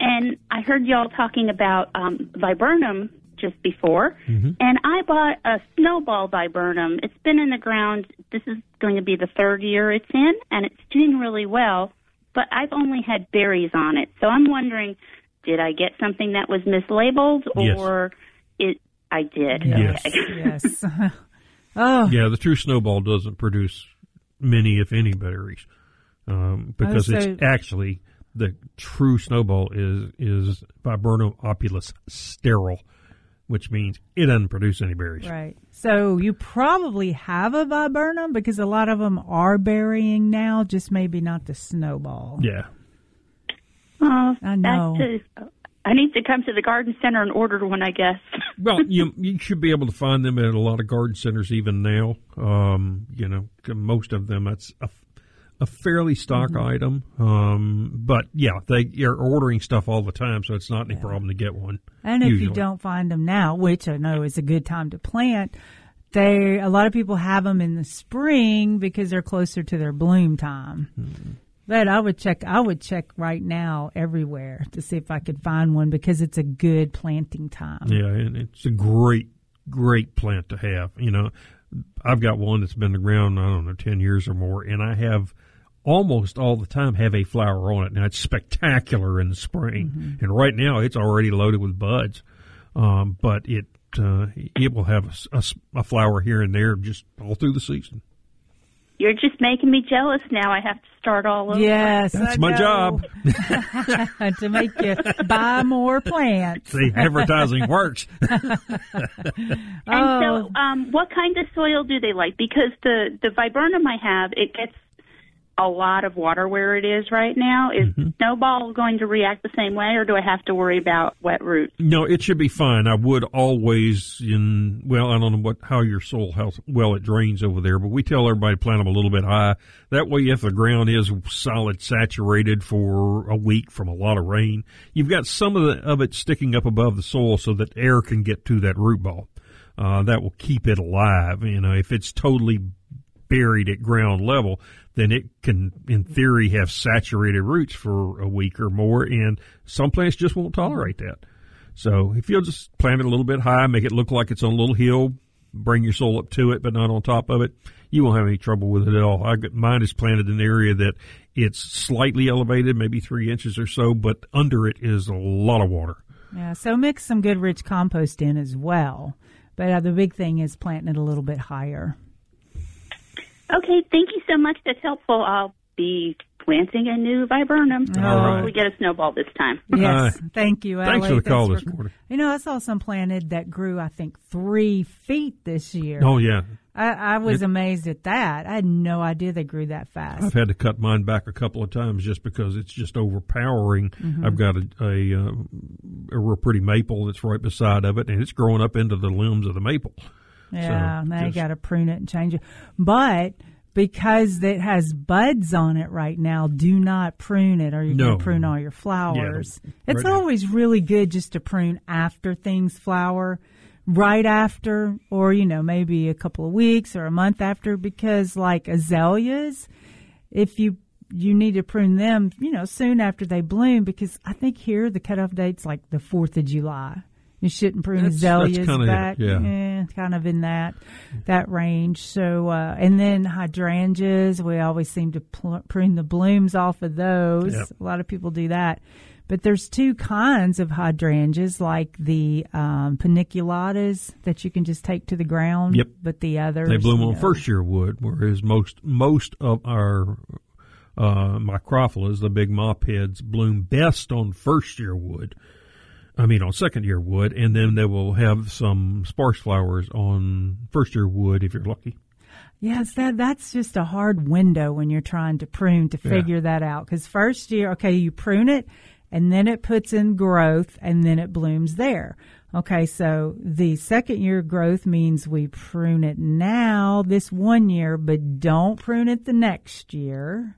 and I heard y'all talking about um, viburnum just before, and I bought a snowball viburnum. It's been in the ground. This is going to be the third year it's in, and it's doing really well. But I've only had berries on it, so I'm wondering, did I get something that was mislabeled, Yes. or it? I did. Yes. Okay. Yes. (laughs) (laughs) oh, Yeah, the true snowball doesn't produce many, if any, berries, um, because so- it's actually the true snowball is is Viburnum opulus sterile, which means it doesn't produce any berries. right. So you probably have a viburnum because a lot of them are burying now, just maybe not the snowball. Yeah, Oh, I know. That's a, I need to come to the garden center and order one, I guess. (laughs) well, you you should be able to find them at a lot of garden centers even now. Um, you know, most of them that's a, a fairly stock Mm-hmm. item. Um, but yeah, they are ordering stuff all the time, so it's not any problem to get one. And if you don't find them now, which I know is a good time to plant, they a lot of people have them in the spring because they're closer to their bloom time. Mm-hmm. But I would check. I would check right now everywhere to see if I could find one because it's a good planting time. Yeah, and it's a great, great plant to have. You know, I've got one that's been in the ground, I don't know, 10 years or more, and I have almost all the time have a flower on it. Now, it's spectacular in the spring, and right now it's already loaded with buds. Um, but it, uh, it will have a flower here and there just all through the season. You're just making me jealous now. I have to start all over. Yes, That's I my know. job. (laughs) to make you buy more plants. See, advertising works. (laughs) And Oh. so, um, what kind of soil do they like? Because the the viburnum I have, it gets a lot of water where it is right now. Is Mm-hmm. snowball going to react the same way, or do I have to worry about wet roots? No, it should be fine. I would always in well, I don't know what how your soil how well it drains over there, but we tell everybody to plant them a little bit high. That way, if the ground is solid saturated for a week from a lot of rain, you've got some of the, of it sticking up above the soil so that air can get to that root ball. Uh, that will keep it alive. You know, if it's totally buried at ground level, then it can, in theory, have saturated roots for a week or more, and some plants just won't tolerate that. So if you'll just plant it a little bit high, make it look like it's on a little hill, bring your soil up to it, but not on top of it, you won't have any trouble with it at all. I mine is planted in an area that it's slightly elevated, maybe three inches or so, but under it is a lot of water. Yeah, so mix some good rich compost in as well. But uh, the big thing is planting it a little bit higher. Okay, thank you so much. That's helpful. I'll be planting a new viburnum. All right. Hopefully, get a snowball this time. Yes, Uh, thank you, thanks Ellie. for the call Thanks this morning. You know, I saw some planted that grew, I think, three feet this year. Oh yeah, I, I was amazed at that. I had no idea they grew that fast. I've had to cut mine back a couple of times just because it's just overpowering. Mm-hmm. I've got a a, uh, a real pretty maple that's right beside of it, and it's growing up into the limbs of the maple. Yeah, So, now you got to prune it and change it. But because it has buds on it right now, do not prune it, or you're No. going to prune all your flowers. Yeah, it's right now. always really good just to prune after things flower, right after, or you know maybe a couple of weeks or a month after, because like azaleas, if you you need to prune them, you know, soon after they bloom, because I think here the cutoff date's like the Fourth of July. You shouldn't prune That's- that's azaleas it, back. yeah. Eh, kind of in that that range. So, uh, and then hydrangeas, we always seem to pl- prune the blooms off of those. Yep. A lot of people do that. But there's two kinds of hydrangeas, like the um, paniculatas that you can just take to the ground. Yep. But the others, They bloom on know, first year wood, whereas most most of our uh, the big mop heads, bloom best on first year wood. I mean, on second year wood, and then they will have some sparse flowers on first year wood if you're lucky. Yes, that that's just a hard window when you're trying to prune to figure Yeah. that out. Because first year, okay, you prune it, and then it puts in growth, and then it blooms there. Okay, so the second year growth means we prune it now this one year, but don't prune it the next year,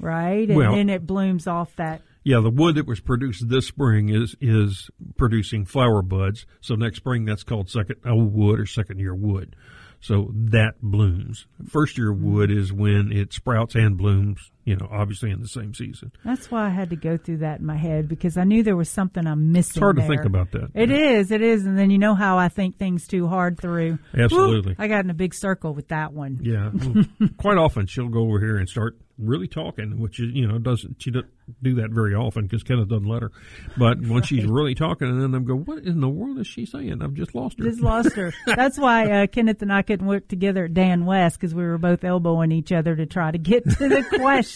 right? And Well- then it blooms off that. Yeah, the wood that was produced this spring is is producing flower buds. So next spring, that's called second old wood or second year wood. So that blooms. First year wood is when it sprouts and blooms. You know, obviously in the same season. That's why I had to go through that in my head because I knew there was something I'm missing. It's hard to think about that. It is, it is, and then you know how I think things too hard through. Absolutely. Whoop, I got in a big circle with that one. Yeah, (laughs) well, quite often she'll go over here and start really talking, which is you know doesn't she doesn't do that very often because Kenneth doesn't let her. But when she's really talking, and then I'm go, "What in the world is she saying? I've just lost her." Just lost her. (laughs) That's why uh, Kenneth and I couldn't work together at Dan West because we were both elbowing each other to try to get to the question. (laughs)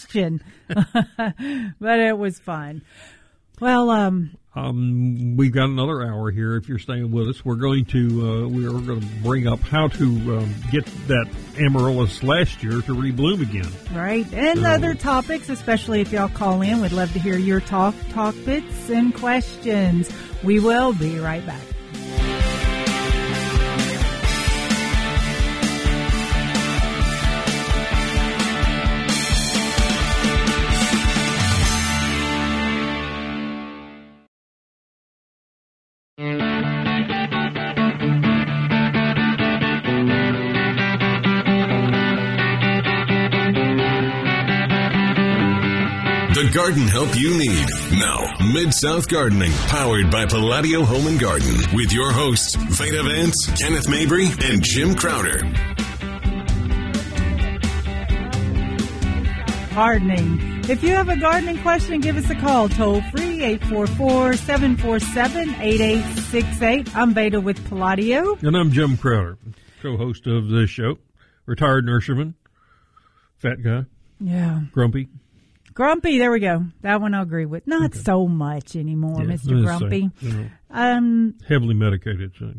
(laughs) but it was fun. Well, um, Um, we've got another hour here. If you're staying with us, we're going to uh, we are going to bring up how to um, get that amaryllis last year to rebloom again. right, and other topics, especially if y'all call in. We'd love to hear your talk, talk bits and questions. We will be right back. The garden help you need. Now, Mid South Gardening, powered by Palladio Home and Garden, with your hosts, Veda Vance, Kenneth Mabry, and Jim Crowder. Gardening. If you have a gardening question, give us a call toll free 844 747 8868. I'm Veda with Palladio. And I'm Jim Crowder, co-host of this show, retired nurseryman, fat guy, Yeah. grumpy. Grumpy, there we go. That one I agree with. Not so much anymore, Yeah, Mr. Grumpy. you know, Um, heavily medicated. So.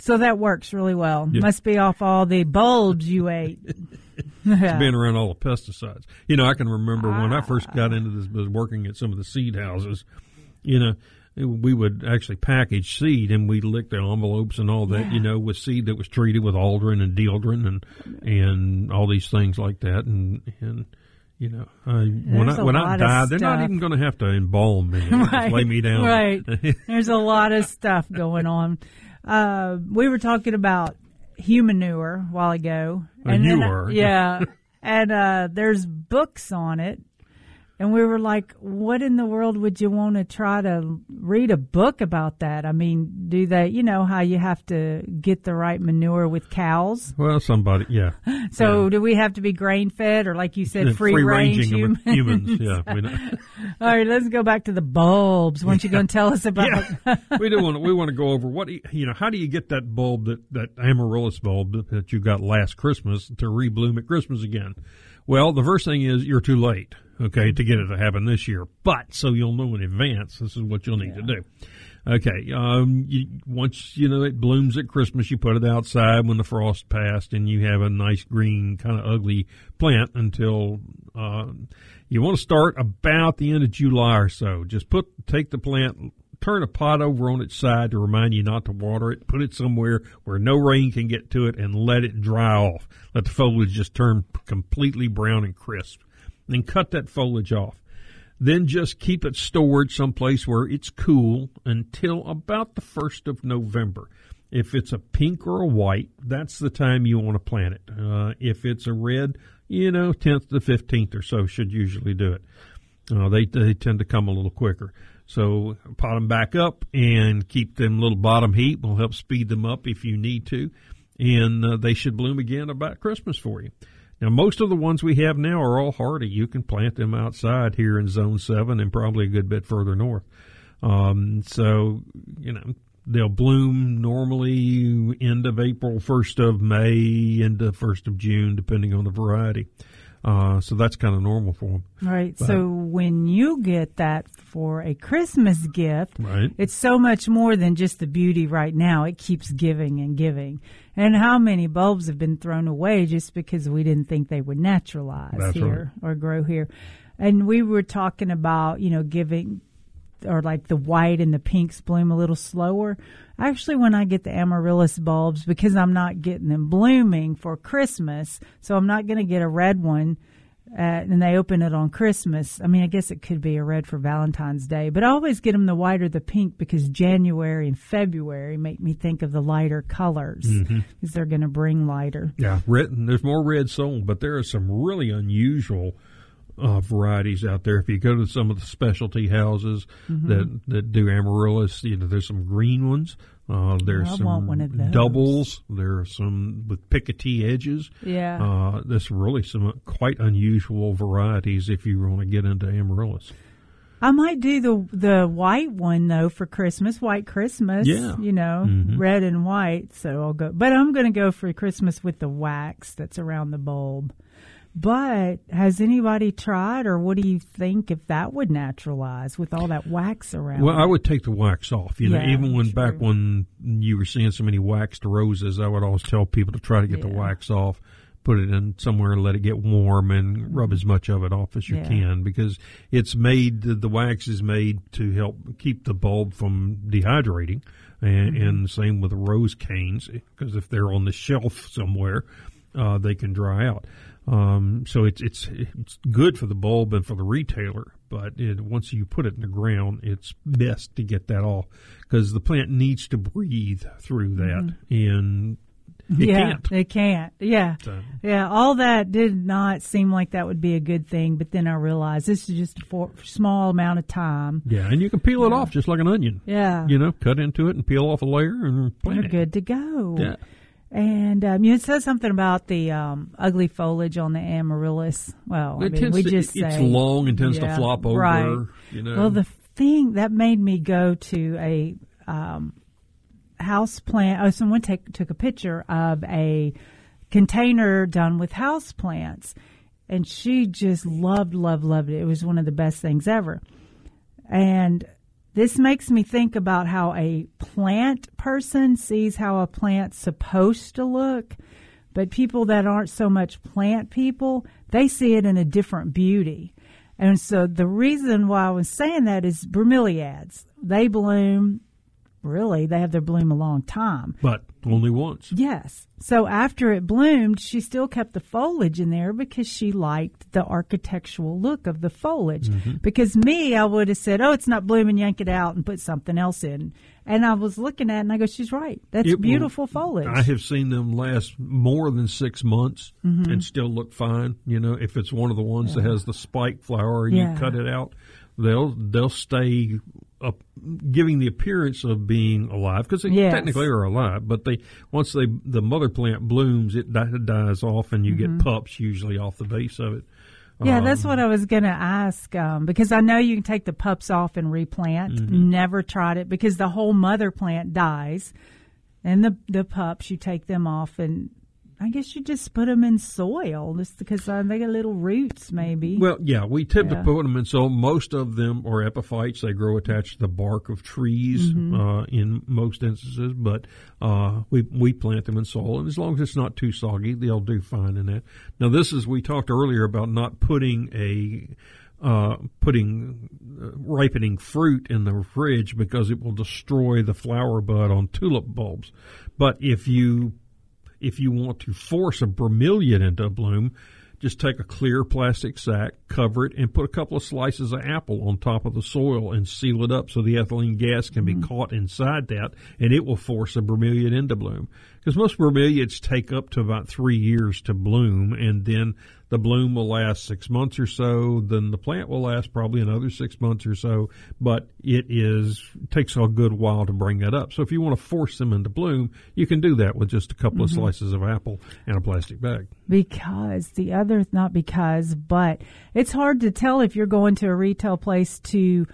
so that works really well. Yeah. Must be off all the bulbs you ate. (laughs) (laughs) Yeah. being around all the pesticides. You know, I can remember when I first Ah. got into this, was working at some of the seed houses. You know, we would actually package seed, and we'd lick the envelopes and all that. You know, with seed that was treated with aldrin and dieldrin and and all these things like that. And and you know, uh, when I when I die, they're not even going to have to embalm me. They'll lay me down. Right. (laughs) There's a lot of stuff going on. Uh, we were talking about humanure a while ago. You then- were. Yeah. and uh, there's books on it. And we were like, what in the world would you want to try to read a book about that? I mean, do they, you know, how you have to get the right manure with cows? Well, somebody, yeah. (laughs) So Yeah. do we have to be grain fed or, like you said, Yeah, free range humans? humans. Yeah. (laughs) All right, let's go back to the bulbs. Weren't you going to tell us about? Yeah, (laughs) we do want to, we want to go over what you know. How do you get that bulb that that amaryllis bulb that you got last Christmas to rebloom at Christmas again? Well, the first thing is you're too late. Okay, to get it to happen this year, but so you'll know in advance. This is what you'll need to do. Okay, um, you, once you know it blooms at Christmas, you put it outside when the frost passed, and you have a nice green, kind of ugly plant until uh, you want to start about the end of July or so. Just put take the plant, turn a pot over on its side to remind you not to water it. Put it somewhere where no rain can get to it, and let it dry off. Let the foliage just turn completely brown and crisp. Then cut that foliage off then just keep it stored someplace where it's cool until about the 1st of November. If it's a pink or a white, that's the time you want to plant it. Uh, if it's a red, you know, 10th to 15th or so should usually do it. Uh, they, they tend to come a little quicker. So pot them back up and keep them little bottom heat. will help speed them up if you need to. And uh, they should bloom again about Christmas for you. Now, most of the ones we have now are all hardy. You can plant them outside here in Zone 7 and probably a good bit further north. Um, so, you know, they'll bloom normally end of April, 1st of May, into 1st of June, depending on the variety. Uh, so that's kind of normal for them. Right. But- so when you get that for a Christmas gift, Right. it's so much more than just the beauty right now. It keeps giving and giving. And how many bulbs have been thrown away just because we didn't think they would naturalize That's here or grow here? And we were talking about, you know, giving or like the white and the pinks bloom a little slower. Actually, when I get the amaryllis bulbs, because I'm not getting them blooming for Christmas, so I'm not going to get a red one. Uh, and they open it on Christmas. I mean, I guess it could be a red for Valentine's Day, but I always get them the white or the pink because January and February make me think of the lighter colors because they're going to bring lighter. Yeah, red. There's more red sold, but there are some really unusual uh, varieties out there. If you go to some of the specialty houses Mm-hmm. that that do amaryllis, you know, there's some green ones. Uh, there's I some one of doubles. There are some with pickety edges. Yeah. Uh, there's really some quite unusual varieties if you want to get into amaryllis. I might do the the white one though for Christmas, white Christmas. Yeah. you know, red and white. So I'll go, but I'm going to go for Christmas with the wax that's around the bulb. But has anybody tried, or what do you think if that would naturalize with all that wax around? Well, it? I would take the wax off. You know, Yeah, even when true. back when you were seeing so many waxed roses, I would always tell people to try to get the wax off, put it in somewhere and let it get warm, and rub as much of it off as you Yeah. can because it's made. The, the wax is made to help keep the bulb from dehydrating, and, Mm-hmm. and same with rose canes because if they're on the shelf somewhere, uh, they can dry out. Um, so it's it's it's good for the bulb and for the retailer, but it, once you put it in the ground, it's best to get that off because the plant needs to breathe through that, and it Mm-hmm. yeah, can't. It can't. Yeah. So- Yeah, all that did not seem like that would be a good thing, but then I realized this is just a for, small amount of time. Yeah, and you can peel it off just like an onion. Yeah. You know, cut into it and peel off a layer and plant They're it. good to go. Yeah. And um, you said something about the um, ugly foliage on the amaryllis. Well, I It mean, we to, just it's say, long and tends to flop over. Right. You know. Well, the thing that made me go to a um, house plant. Oh, someone take, took a picture of a container done with house plants, and she just loved, loved, loved it. It was one of the best things ever. And this makes me think about how a plant person sees how a plant's supposed to look, but people that aren't so much plant people, they see it in a different beauty. And so the reason why I was saying that is bromeliads. They bloom, really, they have their bloom a long time. but only once. Yes. So after it bloomed, she still kept the foliage in there because she liked the architectural look of the foliage. Mm-hmm. Because me, I would have said, "Oh, it's not blooming, yank it out and put something else in." And I was looking at it and I go, "She's right. That's It will- beautiful foliage." I have seen them last more than six months Mm-hmm. and still look fine. You know, if it's one of the ones that has the spike flower, you Yeah. cut it out, they'll they'll stay up, giving the appearance of being alive because they Yes. technically are alive. But they once they the mother plant blooms, it di- dies off, and you Mm-hmm. get pups usually off the base of it. Yeah, Um, that's what I was going to ask um, because I know you can take the pups off and replant. Mm-hmm. Never tried it because the whole mother plant dies, and the the pups you take them off and I guess you just put them in soil just because uh, they got little roots maybe. Well, yeah, we tend Yeah. to put them in soil. Most of them are epiphytes; they grow attached to the bark of trees Mm-hmm. uh, in most instances. But uh, we we plant them in soil, and as long as it's not too soggy, they'll do fine in that. Now, this is we talked earlier about not putting a uh, putting uh, ripening fruit in the fridge because it will destroy the flower bud on tulip bulbs. But if you if you want to force a bromeliad into bloom, just take a clear plastic sack, cover it, and put a couple of slices of apple on top of the soil and seal it up so the ethylene gas can be mm-hmm. caught inside that, and it will force a bromeliad into bloom. Because most bromeliads take up to about three years to bloom, and then the bloom will last six months or so. Then the plant will last probably another six months or so, but it is takes a good while to bring that up. So if you want to force them into bloom, you can do that with just a couple of mm-hmm. slices of apple and a plastic bag. because the other not because but it's hard to tell if you're going to a retail place to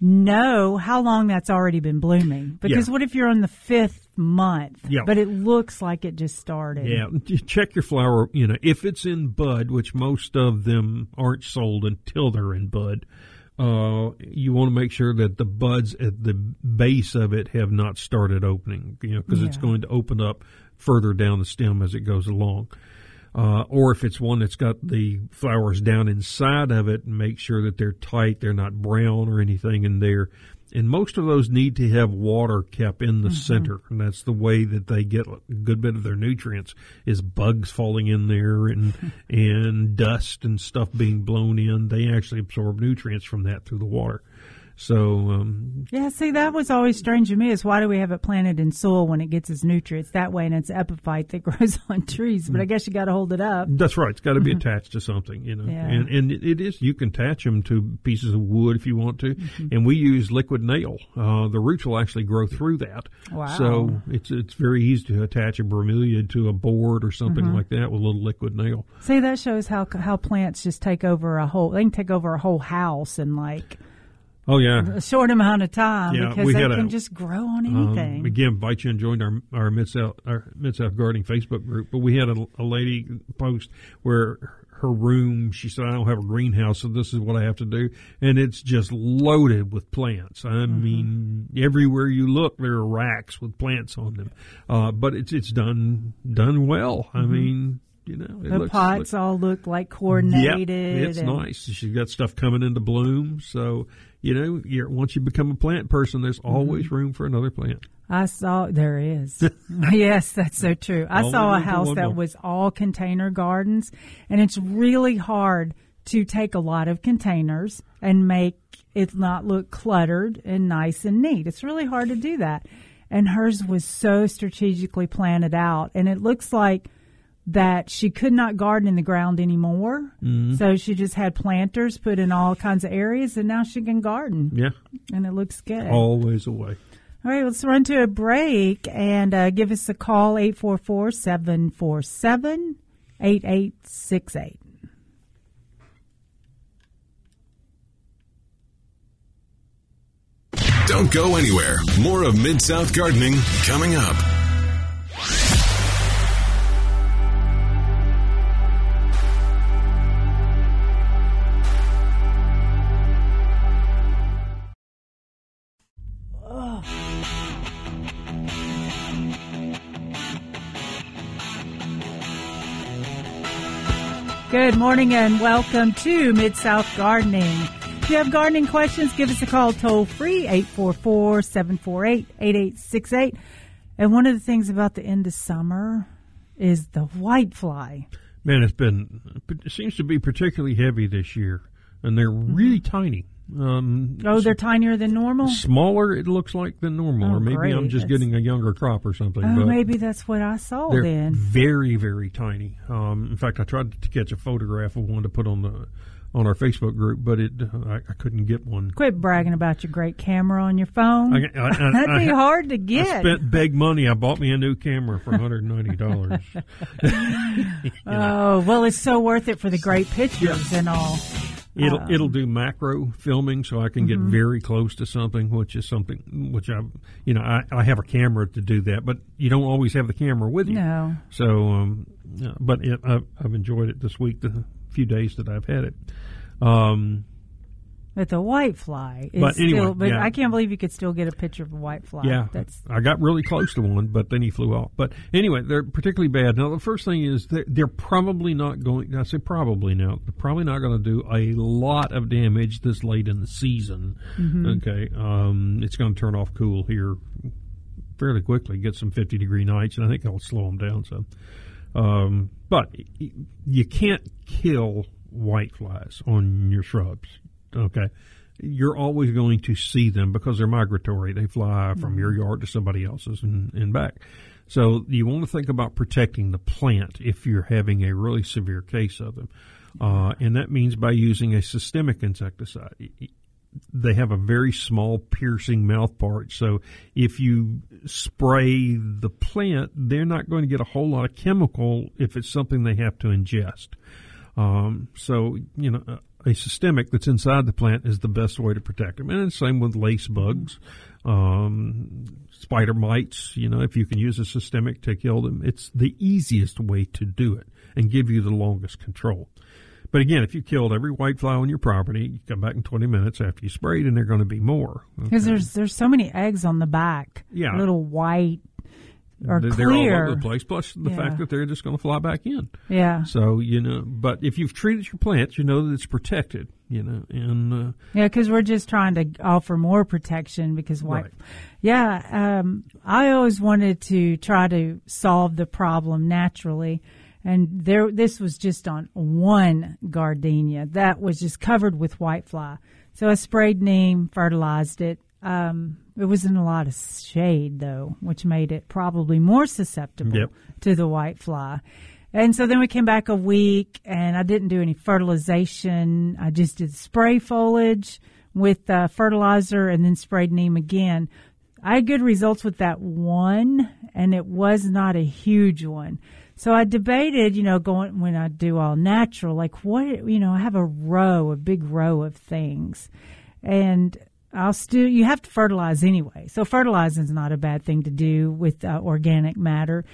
know how long that's already been blooming. Because Yeah. what if you're on the fifth month, Yeah. but it looks like it just started? Yeah, check your flower. You know, if it's in bud, which most of them aren't sold until they're in bud, uh, you want to make sure that the buds at the base of it have not started opening. You know, because it's going to open up further down the stem as it goes along. Uh, or if it's one that's got the flowers down inside of it, make sure that they're tight, they're not brown or anything in there. And most of those need to have water kept in the mm-hmm. center, and that's the way that they get a good bit of their nutrients is bugs falling in there and (laughs) and dust and stuff being blown in. They actually absorb nutrients from that through the water. So um, Yeah, see, that was always strange to me is why do we have it planted in soil when it gets its nutrients that way and it's epiphyte that (laughs) grows on trees? But I guess you got to hold it up. That's right. It's got to be attached to something, you know. Mm-hmm. Yeah. And and it, it is. You can attach them to pieces of wood if you want to. Mm-hmm. And we use liquid nail. Uh, the roots will actually grow through that. Wow. So it's it's very easy to attach a bromeliad to a board or something Mm-hmm. like that with a little liquid nail. See, that shows how how plants just take over a whole. They can take over a whole house and like Oh yeah. a short amount of time Yeah, because they can a- just grow on Um, anything. again, invite you and join our our mid south our mid south gardening Facebook group. But we had a, a lady post where her room. She said, "I don't have a greenhouse, so this is what I have to do," and it's just loaded with plants. I Mm-hmm. mean, everywhere you look, there are racks with plants on them. Uh, but it's it's done done well. I mean, you know, Mm-hmm. the looks, pots looks- all look like Yep, coordinated. it's and- nice. She's got stuff coming into bloom. So you know, you're, once you become a plant person, there's Mm-hmm. always room for another plant. I saw there is. (laughs) yes, that's so true. I Only saw a house that was all container gardens, and it's really hard to take a lot of containers and make it not look cluttered and nice and neat. It's really hard to do that. And hers was so strategically planted out, and it looks like that she could not garden in the ground anymore. Mm-hmm. So she just had planters put in all kinds of areas, and now she can garden, Yeah, and it looks good. always away. All right, let's run to a break and uh, give us a call 844 747 8868. Don't go anywhere. More of Mid South Gardening coming up. Good morning and welcome to Mid South Gardening. If you have gardening questions, give us a call toll free 844 748 8868. And one of the things about the end of summer is the whitefly. Man, it's been it seems to be particularly heavy this year, and they're really tiny. Um, Oh, they're tinier than normal? smaller. It looks like than normal, Oh, or maybe great. I'm just That's- getting a younger crop or something. Oh, maybe that's what I saw they're then. very, very tiny. Um, in fact, I tried to catch a photograph of one to put on the on our Facebook group, but it I, I couldn't get one. Quit bragging about your great camera on your phone. I, I, (laughs) That'd be ha- hard to get. I spent big money. I bought me a new camera for $190. (laughs) (laughs) Oh, well, it's so worth it for the great pictures and all. It'll Um, it'll do macro filming, so I can get Mm-hmm. very close to something, which is something which I, you know, I, I have a camera to do that, but you don't always have the camera with you. No. So, um, but it, I've, I've enjoyed it this week, the few days that I've had it. Um, But the white fly is But anyway, still. But yeah. I can't believe you could still get a picture of a white fly. yeah, that's I got really close to one, but then he flew off. But anyway, they're particularly bad. Now, the first thing is they're, they're probably not going. I say probably now. They're probably not going to do a lot of damage this late in the season. Okay, um, it's going to turn off cool here fairly quickly. Get some fifty degree nights, and I think that'll slow them down some. Um, but you can't kill white flies on your shrubs. Okay. You're always going to see them because they're migratory. They fly from your yard to somebody else's and, and back. So you want to think about protecting the plant if you're having a really severe case of them. Uh, and that means by using a systemic insecticide they have a very small piercing mouth part. So if you spray the plant, they're not going to get a whole lot of chemical if it's something they have to ingest. Um, so you know, uh, a systemic that's inside the plant is the best way to protect them. And same with lace bugs, um, spider mites. You know, if you can use a systemic to kill them, it's the easiest way to do it and give you the longest control. But again, if you killed every whitefly on your property, you come back in 20 minutes after you sprayed, and there are going to be more. Because okay? there's there's so many eggs on the back. Yeah. Little white or they're, clear. they're all over the place. Plus the Yeah. fact that they're just going to fly back in. Yeah. So you know, but if you've treated your plants, you know that it's protected. You know, and uh, Yeah, because we're just trying to offer more protection because white. Right. Yeah, um, I always wanted to try to solve the problem naturally, and there this was just on one gardenia that was just covered with whitefly. So I sprayed neem, fertilized it. Um, it was in a lot of shade though, which made it probably more susceptible Yep. to the white fly. And so then we came back a week, and I didn't do any fertilization. I just did spray foliage with uh, fertilizer, and then sprayed neem again. I had good results with that one, and it was not a huge one. So I debated, you know, going when I do all natural, like what, you know, I have a row, a big row of things, and I'll still, you have to fertilize anyway. So fertilizing is not a bad thing to do with uh, organic matter.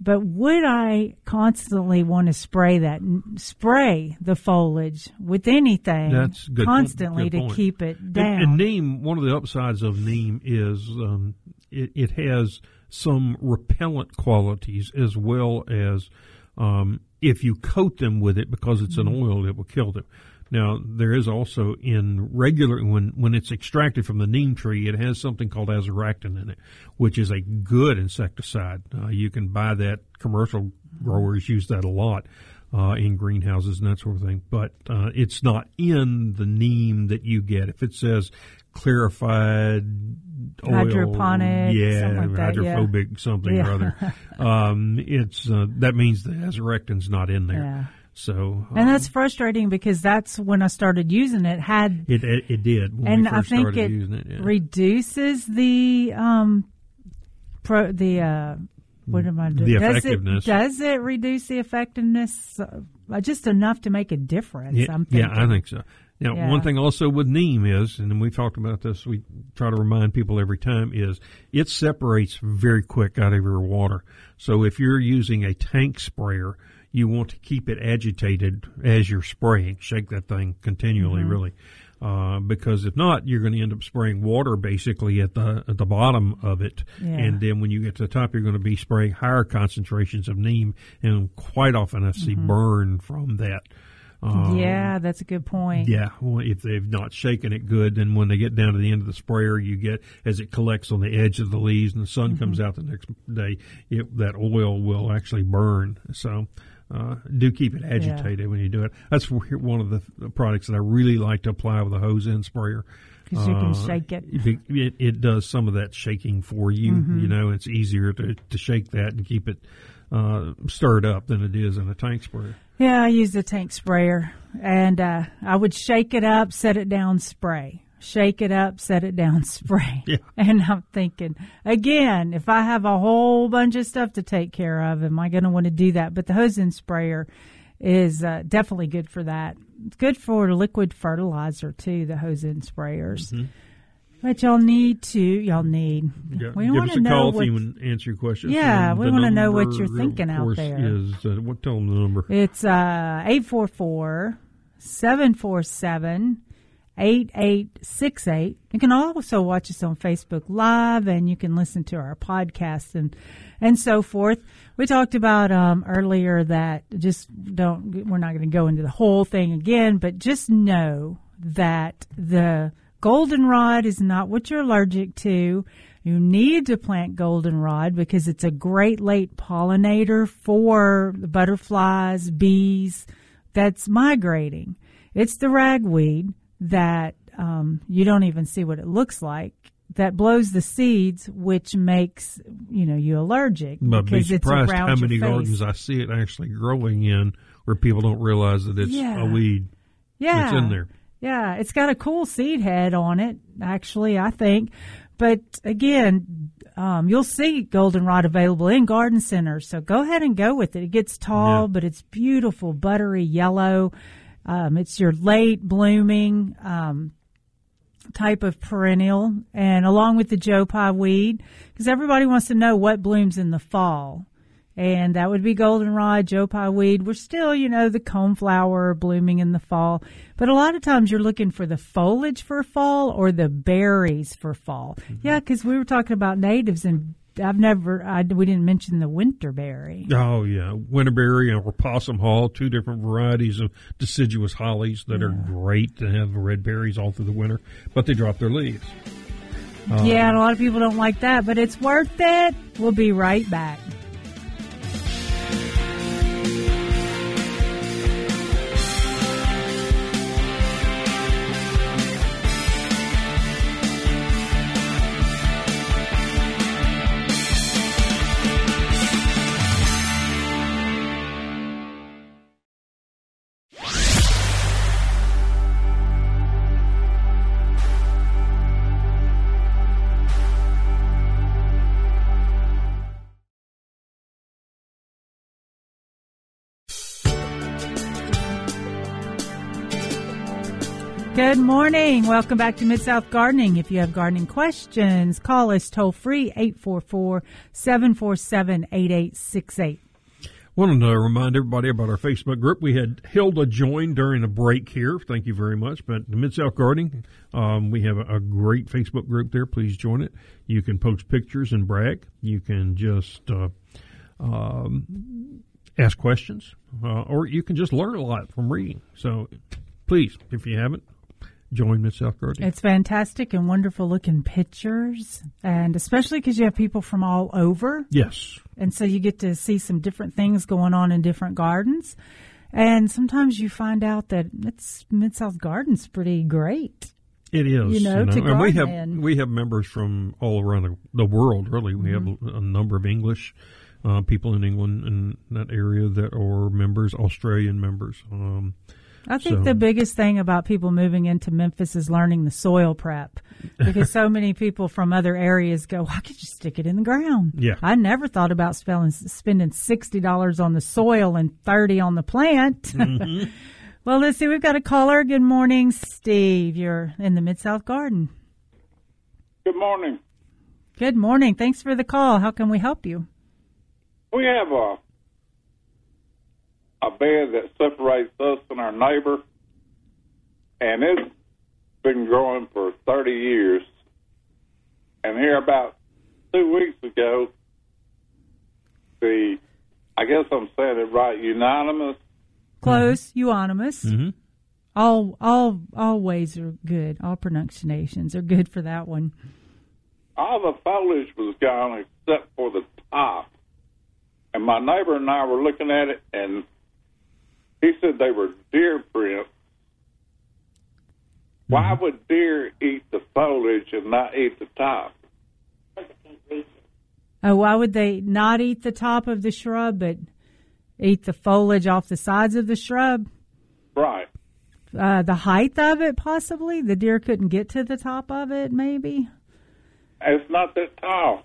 But would I constantly want to spray that, spray the foliage with anything That's good- constantly good to keep it down? and neem, one of the upsides of neem is um, it, it has some repellent qualities as well as um, if you coat them with it because it's an Mm-hmm. oil, it will kill them. Now there is also in regular when when it's extracted from the neem tree, it has something called azadirachtin in it, which is a good insecticide. Uh, you can buy that. Commercial growers use that a lot uh, in greenhouses and that sort of thing. But uh, it's not in the neem that you get. If it says clarified oil, Hydroponic, yeah, something like that, yeah. hydrophobic something Yeah. or other, um, it's uh, that means the azadirachtin's not in there. Yeah. So And that's frustrating because that's when I started using it. Had it, it it did when and we I think it using it. Yeah. reduces the um pro the uh what am I doing? The does effectiveness. It, does it reduce the effectiveness uh, just enough to make a difference? Yeah, I'm yeah. I think so. Now, Yeah. one thing also with neem is, and we've talked about this, we try to remind people every time, is it separates very quick out of your water. So if you're using a tank sprayer, you want to keep it agitated as you're spraying. Shake that thing continually, Mm-hmm. really. Uh, because if not, you're going to end up spraying water basically at the at the bottom of it, Yeah. and then when you get to the top, you're going to be spraying higher concentrations of neem, and quite often I see burn from that. Um, yeah, that's a good point. yeah, well, if they've not shaken it good, then when they get down to the end of the sprayer, you get as it collects on the edge of the leaves and the sun comes Mm-hmm. out the next day, it, that oil will actually burn. So. Uh, do keep it agitated when you do it. That's one of the, products that I really like to apply with a hose end sprayer. 'Cause you can Uh, shake it. It, it. it does some of that shaking for you. Mm-hmm. You know, it's easier to, to shake that and keep it uh, stirred up than it is in a tank sprayer. Yeah, I use the tank sprayer, and uh, I would shake it up, set it down, spray. Shake it up, set it down, (laughs) spray. Yeah. And I'm thinking, again, if I have a whole bunch of stuff to take care of, am I going to want to do that? But the hose end sprayer is uh, definitely good for that. It's good for liquid fertilizer too. The hose end sprayers. But y'all need to. Y'all need. Yeah, we give want us to a know call if what, answer your questions. Yeah, we wanna know what you're thinking out there. Is uh, what? Tell them the number. It's uh 844 747 8868. You can also watch us on Facebook Live and you can listen to our podcast and and so forth. We talked about um, earlier that just don't we're not going to go into the whole thing again, but just know that the goldenrod is not what you're allergic to. You need to plant goldenrod because it's a great late pollinator for the butterflies, bees that's migrating. It's the ragweed that um, you don't even see what it looks like that blows the seeds, which makes you know you allergic But be because it's surprised how many gardens I see it actually growing in where people don't realize that it's Yeah. a weed yeah. that's in there. Yeah, it's got a cool seed head on it, actually, I think. But again, um, you'll see goldenrod available in garden centers. So go ahead and go with it. It gets tall, Yeah. but it's beautiful, buttery yellow. Um, it's your late blooming um, type of perennial, and along with the Joe Pye weed, because everybody wants to know what blooms in the fall. And that would be goldenrod, Joe Pye weed. We're still, you know, the coneflower blooming in the fall. But a lot of times you're looking for the foliage for fall or the berries for fall. Mm-hmm. Yeah, because we were talking about natives and I've never, I, we didn't mention the winterberry. Oh yeah, winterberry or possum haw, two different varieties of deciduous hollies that are great to have red berries all through the winter, but they drop their leaves. yeah, and a um, lot of people don't like that, but it's worth it. We'll be right back. Morning. Welcome back to Mid South Gardening. If you have gardening questions, call us toll free 844 747 8868. Wanted to remind everybody about our Facebook group. We had Hilda join during a break here. Thank you very much. But Mid South Gardening, um, we have a, a great Facebook group there. Please join it. You can post pictures and brag. You can just uh, um, ask questions, uh, or you can just learn a lot from reading. So please, if you haven't, join Mid South Gardening. It's fantastic and wonderful looking pictures, and especially because you have people from all over. yes. And so you get to see some different things going on in different gardens. And sometimes you find out that it's Mid South Garden's pretty great. It is, You know, to and we have in. we have members from all around the, the world. Really, we Mm-hmm. have a number of English uh, people in England and that area that are members, Australian members. Um, I think So- the biggest thing about people moving into Memphis is learning the soil prep because so many people from other areas go, I could just stick it in the ground. Yeah. I never thought about spelling, spending $60 on the soil and 30 on the plant. Mm-hmm. (laughs) well, let's see. We've got a caller. Good morning, Steve. You're in the Mid South Garden. Good morning. Good morning. Thanks for the call. How can we help you? We have a a bed that separates us and our neighbor, and it's been growing for 30 years. And here about two weeks ago, the I guess I'm saying it right, unanimous. Close, euonymus. mhm. All, all, all ways are good. All pronunciations are good for that one. All the foliage was gone except for the top. And my neighbor and I were looking at it, and he said they were deer prints. Why would deer eat the foliage and not eat the top? Oh, why would they not eat the top of the shrub, but eat the foliage off the sides of the shrub? Right. Uh, the height of it, possibly. The deer couldn't get to the top of it, maybe. It's not that tall.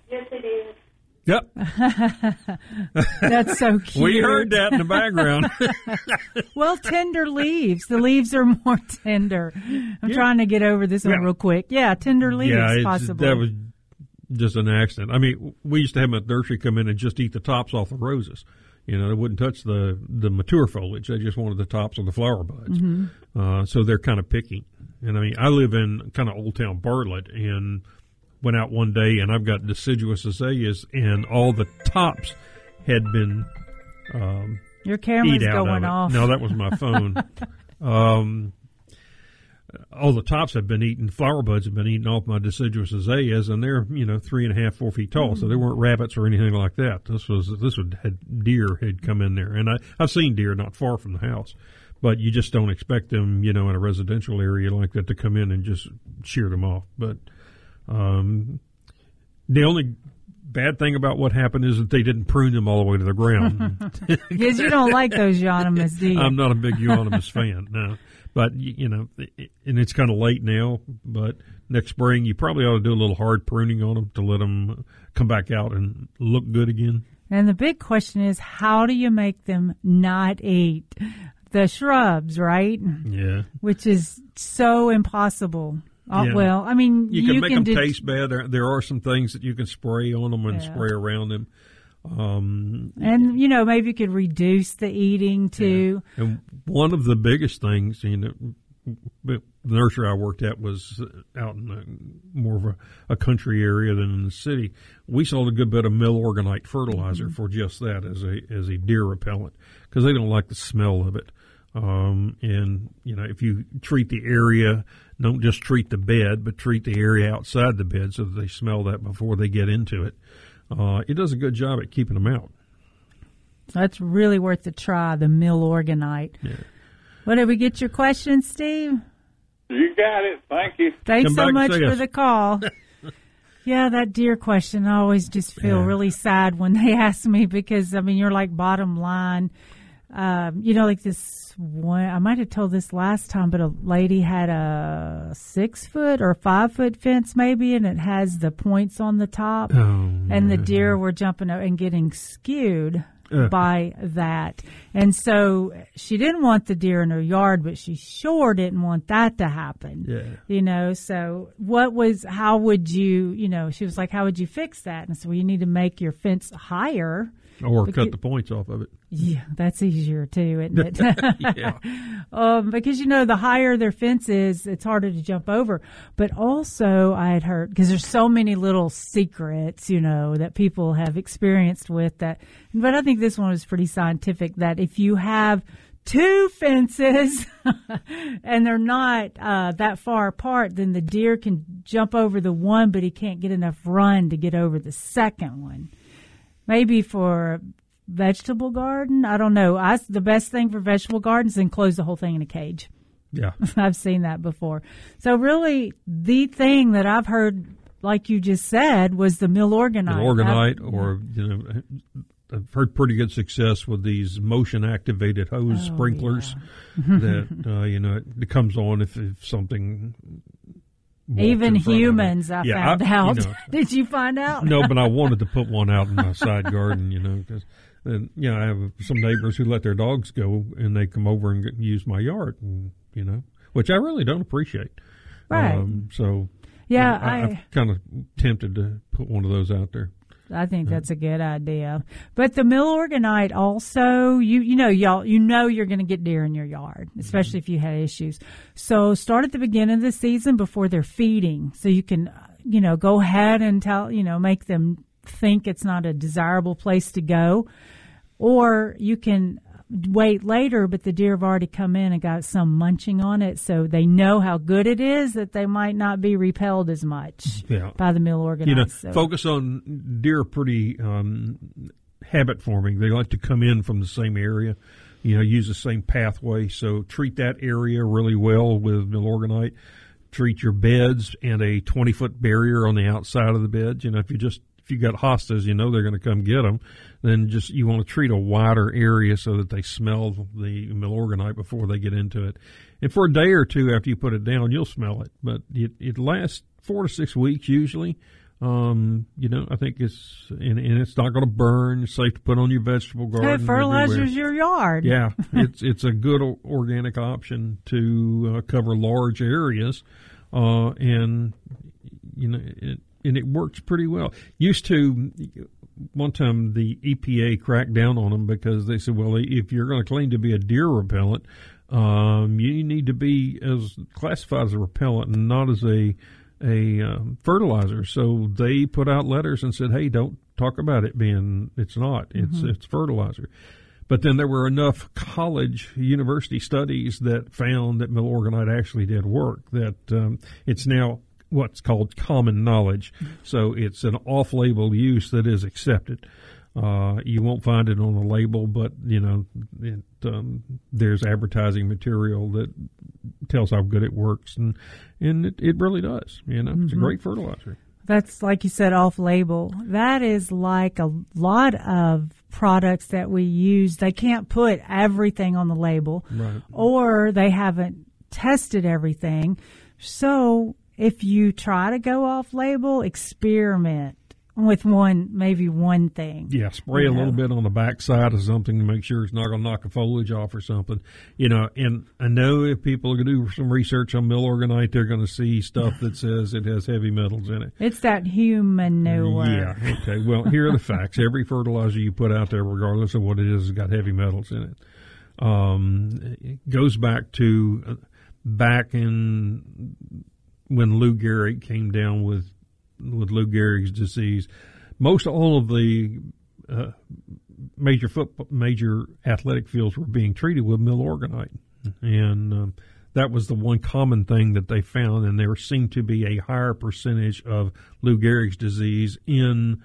Yep, (laughs) That's so cute. (laughs) we heard that in the background. (laughs) Well, tender leaves. The leaves are more tender. I'm trying to get over this one Yeah. real quick. Yeah, tender leaves, yeah, possibly. that was just an accident. I mean, we used to have at nursery come in and just eat the tops off the roses. You know, they wouldn't touch the the mature foliage. They just wanted the tops of the flower buds. Uh, so they're kind of picky. And I mean, I live in kind of Old Town Bartlett, and went out one day, and I've got deciduous azaleas, and all the tops had been um, Your camera's eat out going of off. No, that was my phone. (laughs) um, all the tops have been eaten. Flower buds have been eaten off my deciduous azaleas, and they're you know three and a half, four feet tall. So they weren't rabbits or anything like that. This was this would had deer had come in there, and I I've seen deer not far from the house, but you just don't expect them you know in a residential area like that to come in and just shear them off. But um, the only bad thing about what happened is that they didn't prune them all the way to the ground. (laughs) Because you don't like those euonymus, do you? I'm not a big euonymus fan, no. But you know, and it's kind of late now. But next spring, you probably ought to do a little hard pruning on them to let them come back out and look good again. And the big question is, how do you make them not eat the shrubs, right? Yeah. Which is so impossible. Uh, Yeah. Well, I mean, You can make them do- taste bad. There, there are some things that you can spray on them and Yeah. spray around them. Um, and you know maybe you could reduce the eating too. And one of the biggest things, you know, the nursery I worked at was out in a, more of a, a country area than in the city. We sold a good bit of Milorganite fertilizer Mm-hmm. for just that as a as a deer repellent because they don't like the smell of it. Um, and you know, if you treat the area, don't just treat the bed, but treat the area outside the bed so that they smell that before they get into it. Uh, it does a good job at keeping them out. So that's really worth a try. The Milorganite. Yeah. What did we get your question, Steve? You got it. Thank you. Thanks Come so much for us. the call. (laughs) yeah, that deer question. I always just feel Yeah. really sad when they (laughs) ask me because I mean you're like bottom line. Um, you know, like this one. I might have told this last time, but a lady had a six foot or five foot fence maybe, and it has the points on the top, Oh, and the deer were jumping out and getting skewed. Ugh. By that. And so she didn't want the deer in her yard, but she sure didn't want that to happen Yeah. you know so what was how would you you know she was like how would you fix that and so well, you need to make your fence higher Or But cut the points off of it. yeah that's easier too isn't it (laughs) Yeah. (laughs) um, because you know the higher their fence is it's harder to jump over but also i had heard because there's so many little secrets you know that people have experienced with that but i think this one was pretty scientific that if you have two fences (laughs) and they're not uh, that far apart then the deer can jump over the one but he can't get enough run to get over the second one maybe for vegetable garden. I don't know. I, the best thing for vegetable gardens is enclose the whole thing in a cage. Yeah. (laughs) I've seen that before. So really, the thing that I've heard, like you just said, was the Milorganite. An organite, or you know, I've heard pretty good success with these motion activated hose Oh, sprinklers that uh, you know it comes on if, if something. Even in front of it. humans, I Yeah, found I- you out. know, (laughs) Did you find out? no, but I (laughs) wanted to put one out in my side garden, you know, because and you know I have some neighbors who let their dogs go and they come over and use my yard, and, you know, which I really don't appreciate. Right. Um, so Yeah, I, I- I'm kind of tempted to put one of those out there. I think hmm. that's a good idea. But the mill organite also, you you know y'all you know you're going to get deer in your yard, hmm. especially if you had issues. So start at the beginning of the season before they're feeding, so you can you know go ahead and tell you know make them think it's not a desirable place to go, or you can wait later, but the deer have already come in and got some munching on it, so they know how good it is that they might not be repelled as much Yeah. by the Milorganite. you know, So- focus on deer pretty um, habit forming. They like to come in from the same area, you know, use the same pathway. So treat that area really well with milorganite. Treat your beds and a 20 foot barrier on the outside of the beds. You know, if you just if you got hostas, you know they're going to come get them. Then just you want to treat a wider area so that they smell the milorganite before they get into it. And for a day or two after you put it down, you'll smell it. But it, it lasts four to six weeks usually. Um, you know, I think it's and, and it's not going to burn. It's safe to put on your vegetable garden. It fertilizes everywhere. your yard. Yeah, (laughs) it's it's a good organic option to uh, cover large areas, uh, and you know, it, and it works pretty well. Used to, one time the EPA cracked down on them because they said, well, if you're going to claim to be a deer repellent, um, you need to be as classified as a repellent and not as a a um, fertilizer. So they put out letters and said, hey, don't talk about it being it's not. It's it's fertilizer. But then there were enough college, university studies that found that milorganite actually did work. That um, it's now what's called common knowledge. So it's an off-label use that is accepted. Uh, you won't find it on a label, but you know, it, um, there's advertising material that tells how good it works, and and it, it really does. You know, it's a great fertilizer. That's like you said, off label. That is like a lot of products that we use. They can't put everything on the label, Right. or they haven't tested everything. So if you try to go off label, experiment with one maybe one thing. Yeah, spray a little bit on the backside of something to make sure it's not going to knock the foliage off or something. You know, and I know if people are going to do some research on milorganite, they're going to see stuff that (laughs) says it has heavy metals in it. It's that human manure. Yeah. Okay. Well, here are the facts. Every fertilizer you put out there, regardless of what it is, has got heavy metals in it. Um, it goes back to uh, back in when Lou Gehrig came down with with Lou Gehrig's disease. Most all of the uh, major foot major athletic fields were being treated with milorganite, and um, that was the one common thing that they found. And there seemed to be a higher percentage of Lou Gehrig's disease in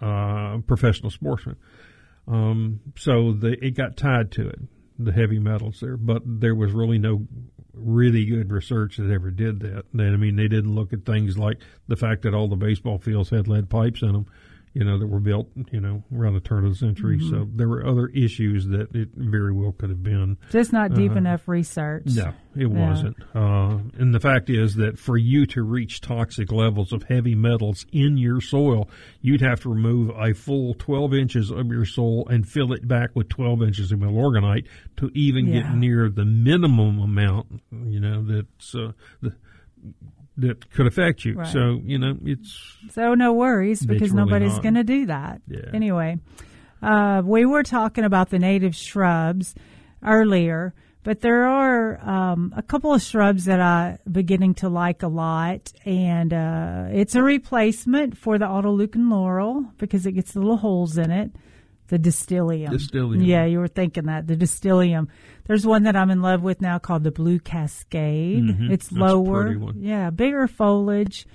uh, professional sportsmen. Um, so the, it got tied to it, the heavy metals there, but there was really no really good research that ever did that. I mean, they didn't look at things like the fact that all the baseball fields had lead pipes in them you know, that were built, you know, around the turn of the century. Mm-hmm. So there were other issues that it very well could have been. Just not deep uh, enough research. No, it yeah. wasn't. Uh, and the fact is that for you to reach toxic levels of heavy metals in your soil, you'd have to remove a full 12 inches of your soil and fill it back with 12 inches of milorganite to even yeah. get near the minimum amount, you know, that's uh, the that could affect you. Right. So you know it's so no worries because really nobody's going to do that. Yeah. Anyway, uh, we were talking about the native shrubs earlier, but there are um, a couple of shrubs that I'm beginning to like a lot, and uh, it's a replacement for the Otto Luyken laurel because it gets little holes in it. The Distylium. Distylium. Yeah, you were thinking that. The Distylium. There's one that I'm in love with now called the Blue Cascade. Mm-hmm. It's That's lower. Yeah, bigger foliage,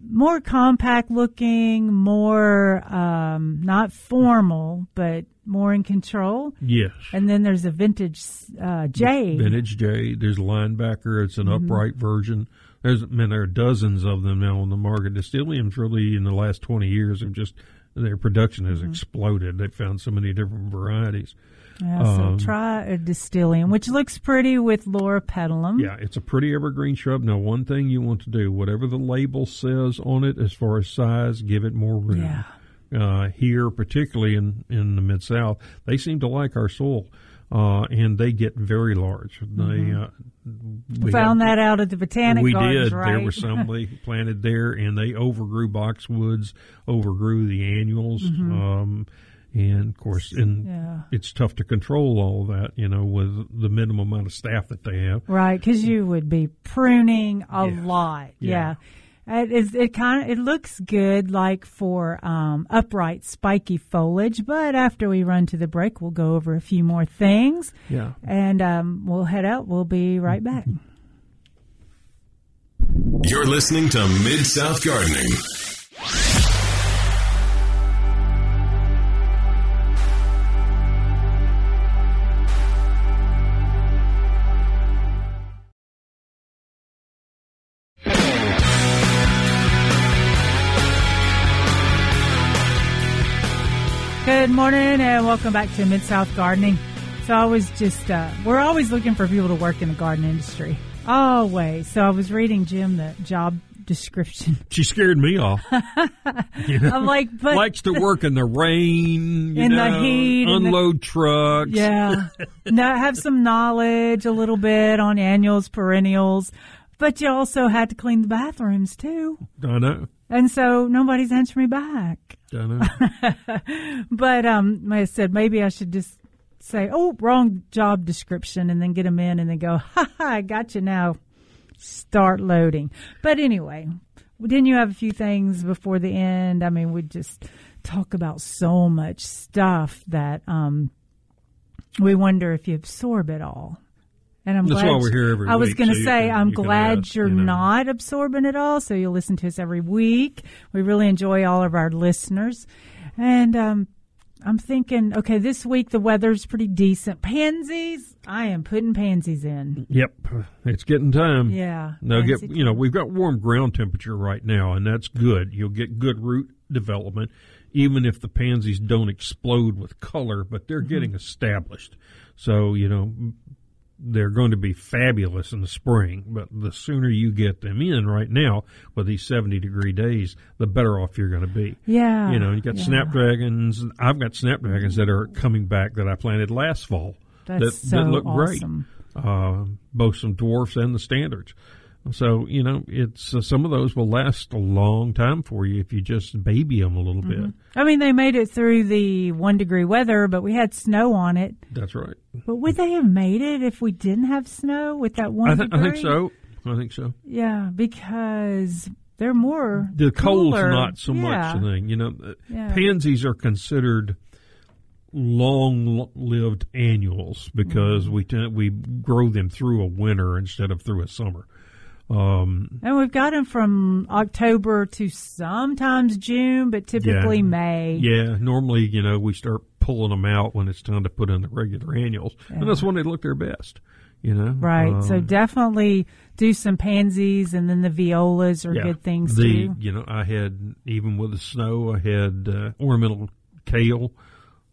more compact looking, more um, not formal, but more in control. Yes. And then there's a vintage uh, J. Vintage J. There's linebacker. It's an mm-hmm. upright version. There's I mean, there are dozens of them now on the market. Distylium's really in the last 20 years have just their production has mm-hmm. exploded. They found so many different varieties. Yeah, so um, try a Distylium, which looks pretty with Loropetalum. Yeah, it's a pretty evergreen shrub. Now, one thing you want to do, whatever the label says on it as far as size, give it more room. Yeah. Uh, here, particularly in, in the Mid South, they seem to like our soil uh, and they get very large. Mm-hmm. They uh, found had, that out at the botanic we gardens, did. Right? There were some (laughs) they planted there, and they overgrew boxwoods, overgrew the annuals. Mm-hmm. Um, and of course, and yeah. it's tough to control all of that, you know, with the minimum amount of staff that they have. Right, because you would be pruning a yeah. lot. yeah. yeah. It is. It kind of. It looks good, like for um, upright, spiky foliage. But after we run to the break, we'll go over a few more things. Yeah. And um, we'll head out. We'll be right back. You're listening to Mid South Gardening. Good morning and welcome back to Mid South Gardening. So I was just, uh, we're always looking for people to work in the garden industry. Always. So I was reading Jim the job description. (laughs) She scared me off. (laughs) You know? I'm like, but likes to work in the rain, in know, the heat, unload the, trucks. Yeah, (laughs) now have some knowledge a little bit on annuals, perennials, but you also had to clean the bathrooms too. I know. And so nobody's answering me back. I know. (laughs) but um, I said maybe I should just say, "Oh, wrong job description," and then get them in, and then go, "Ha ha, I got you now." Start loading. But anyway, didn't you have a few things before the end? I mean, we just talk about so much stuff that um, we wonder if you absorb it all. And I'm That's glad why we're here every I was going to so say, can, I'm you glad ask, you're you know. not absorbing it all. So you'll listen to us every week. We really enjoy all of our listeners. And um, I'm thinking, okay, this week the weather's pretty decent. Pansies, I am putting pansies in. Yep, it's getting time. Yeah. Now get you know we've got warm ground temperature right now, and that's good. You'll get good root development, even if the pansies don't explode with color, but they're mm-hmm. getting established. So you know they're going to be fabulous in the spring, but the sooner you get them in right now with these 70 degree days, the better off you're going to be. Yeah. You know, you got yeah. snapdragons. I've got snapdragons that are coming back that I planted last fall That's that, so that look awesome. great. Uh, both some dwarfs and the standards. So you know, it's uh, some of those will last a long time for you if you just baby them a little bit. I mean, they made it through the one degree weather, but we had snow on it. That's right. But would they have made it if we didn't have snow with that one I, th- I think so. I think so. Yeah, because they're more The cold's cooler. not so Yeah. much the thing. You know, uh, Yeah. pansies are considered long-lived annuals because Mm-hmm. we tend, we grow them through a winter instead of through a summer. Um, And we've got them from October to sometimes June, but typically Yeah. May. yeah, normally you know we start pulling them out when it's time to put in the regular annuals, and that's when they look their best. You know, Right. so Um, definitely do some pansies, and then the violas are yeah. good things the, too. You know, I had even with the snow, I had uh, ornamental kale.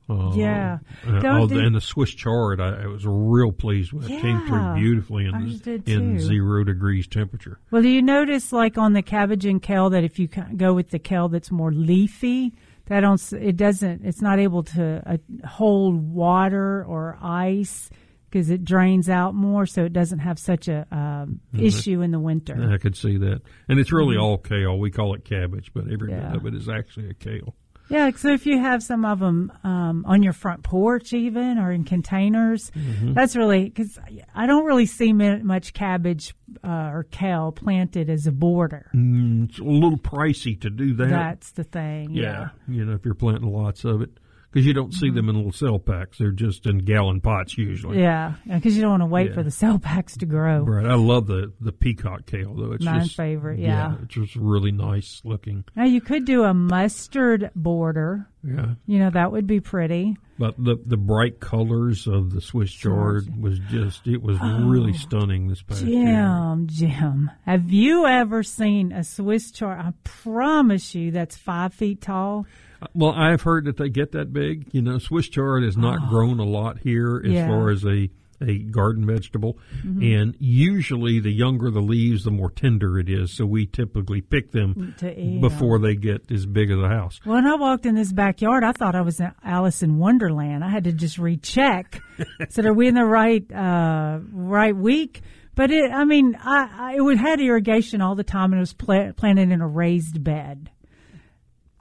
Uh, Yeah. uh, Don't all they- the, and the Swiss chard, I, I was real pleased with. It came through beautifully in, the, in zero degrees temperature. Well, do you notice, like on the cabbage and kale, that if you go with the kale that's more leafy, that don't it doesn't it's not able to uh, hold water or ice because it drains out more, so it doesn't have such a um, Mm-hmm. issue in the winter. I could see that, and it's really all kale. We call it cabbage, but every Mm-hmm. Yeah. bit of it is actually a kale. Yeah, so if you have some of them um, on your front porch, even or in containers, Mm-hmm. that's really because I don't really see much cabbage uh, or kale planted as a border. Mm, it's a little pricey to do that. That's the thing. yeah, you know, if you're planting lots of it, because you don't see mm-hmm. them in little cell packs. They're just in gallon pots usually. Yeah, because you don't want to wait Yeah. for the cell packs to grow. Right. I love the the peacock kale though. It's My just favorite, yeah. it's just really nice looking. Now you could do a mustard border. Yeah. You know that would be pretty. But the the bright colors of the Swiss chard was just it was oh, really stunning this past year. Jim, Jim, have you ever seen a Swiss chard? I promise you, that's five feet tall. Well, I've heard that they get that big. You know, Swiss chard has not grown a lot here as Oh. Yeah. Mm-hmm. far as a a garden vegetable, and usually the younger the leaves, the more tender it is. So we typically pick them 'em. before they get as big as a house. When I walked in this backyard, I thought I was in Alice in Wonderland. I had to just recheck. (laughs) Said, "Are we in the right uh, right week?" But it, I mean, I, I it would had irrigation all the time, and it was pla- planted in a raised bed.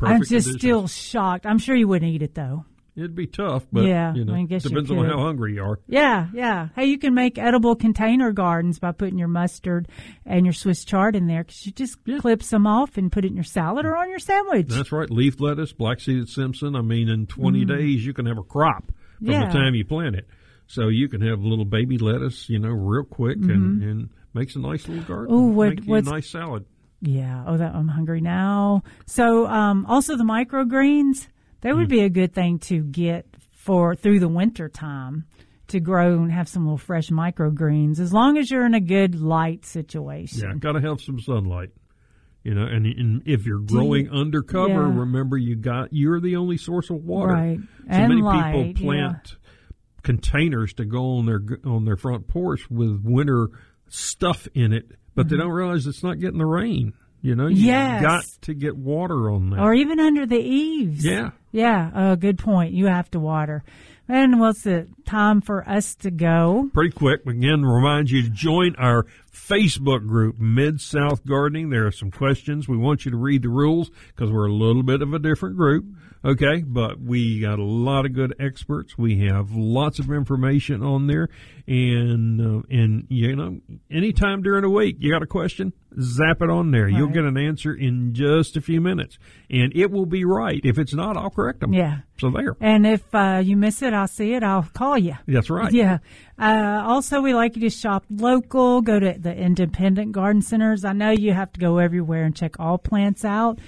I'm just conditions. still shocked. I'm sure you wouldn't eat it though. It'd be tough, but Yeah, you know, I guess depends on how hungry you are. Yeah, yeah. Hey, you can make edible container gardens by putting your mustard and your Swiss chard in there because you just clip some off and put it in your salad or on your sandwich. That's right. Leaf lettuce, black seeded Simpson. I mean, in 20 days, you can have a crop from Mm. Yeah. the time you plant it. So you can have a little baby lettuce, you know, real quick and, and makes a nice little garden. Mm-hmm. What- what's- nice salad. Yeah. Oh, that I'm hungry now. So, um, also the microgreens, they would be a good thing to get for through the winter time to grow and have some little fresh microgreens as long as you're in a good light situation. Yeah, got to have some sunlight. You know, and, and if you're growing under cover, yeah. remember you got you're the only source of water. Right. So And many light, people plant containers to go on their on their front porch with winter stuff in it, but they don't realize it's not getting the rain. You know, you Mm-hmm. Yes. got to get water on that. Or even under the eaves. Yeah. Yeah. Uh, good point. You have to water. And what's it time for us to go? pretty quick. Again, remind you to join our Facebook group, Mid South Gardening. There are some questions. We want you to read the rules because we're a little bit of a different group. Okay, but we got a lot of good experts. We have lots of information on there, and uh, and you know, anytime during the week you got a question, zap it on there. You'll get an answer in just a few minutes, and it will be right. If it's not, I'll correct them. Yeah. So there. And if uh, you miss it, I'll see it. I'll call you. That's right. Yeah. Uh, also, we like you to shop local. Go to the independent garden centers. I know you have to go everywhere and check all plants out,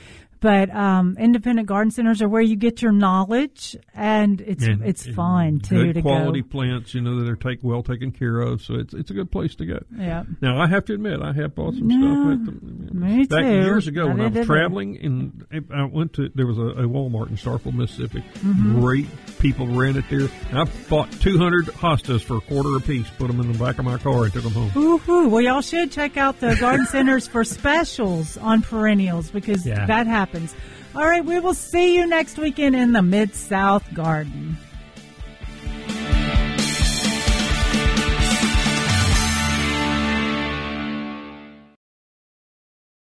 But um, independent garden centers are where you get your knowledge, and it's And- it's and fun too good to quality go. plants, you know, that are take well taken care of. So it's it's a good place to go. Yeah. Now I have to admit, I have bought some stuff. The, me back too. years ago I when I was traveling, and I went to there was a, a Walmart in Starkville, Mississippi. Mm-hmm. Great people ran it there. And I bought two hundred hostas for a quarter a piece. Put them in the back of my car and took them home. Woohoo! Well, y'all should check out the garden centers for specials on perennials because Yeah. that happens. All right, we will see you next weekend in the Mid South Garden.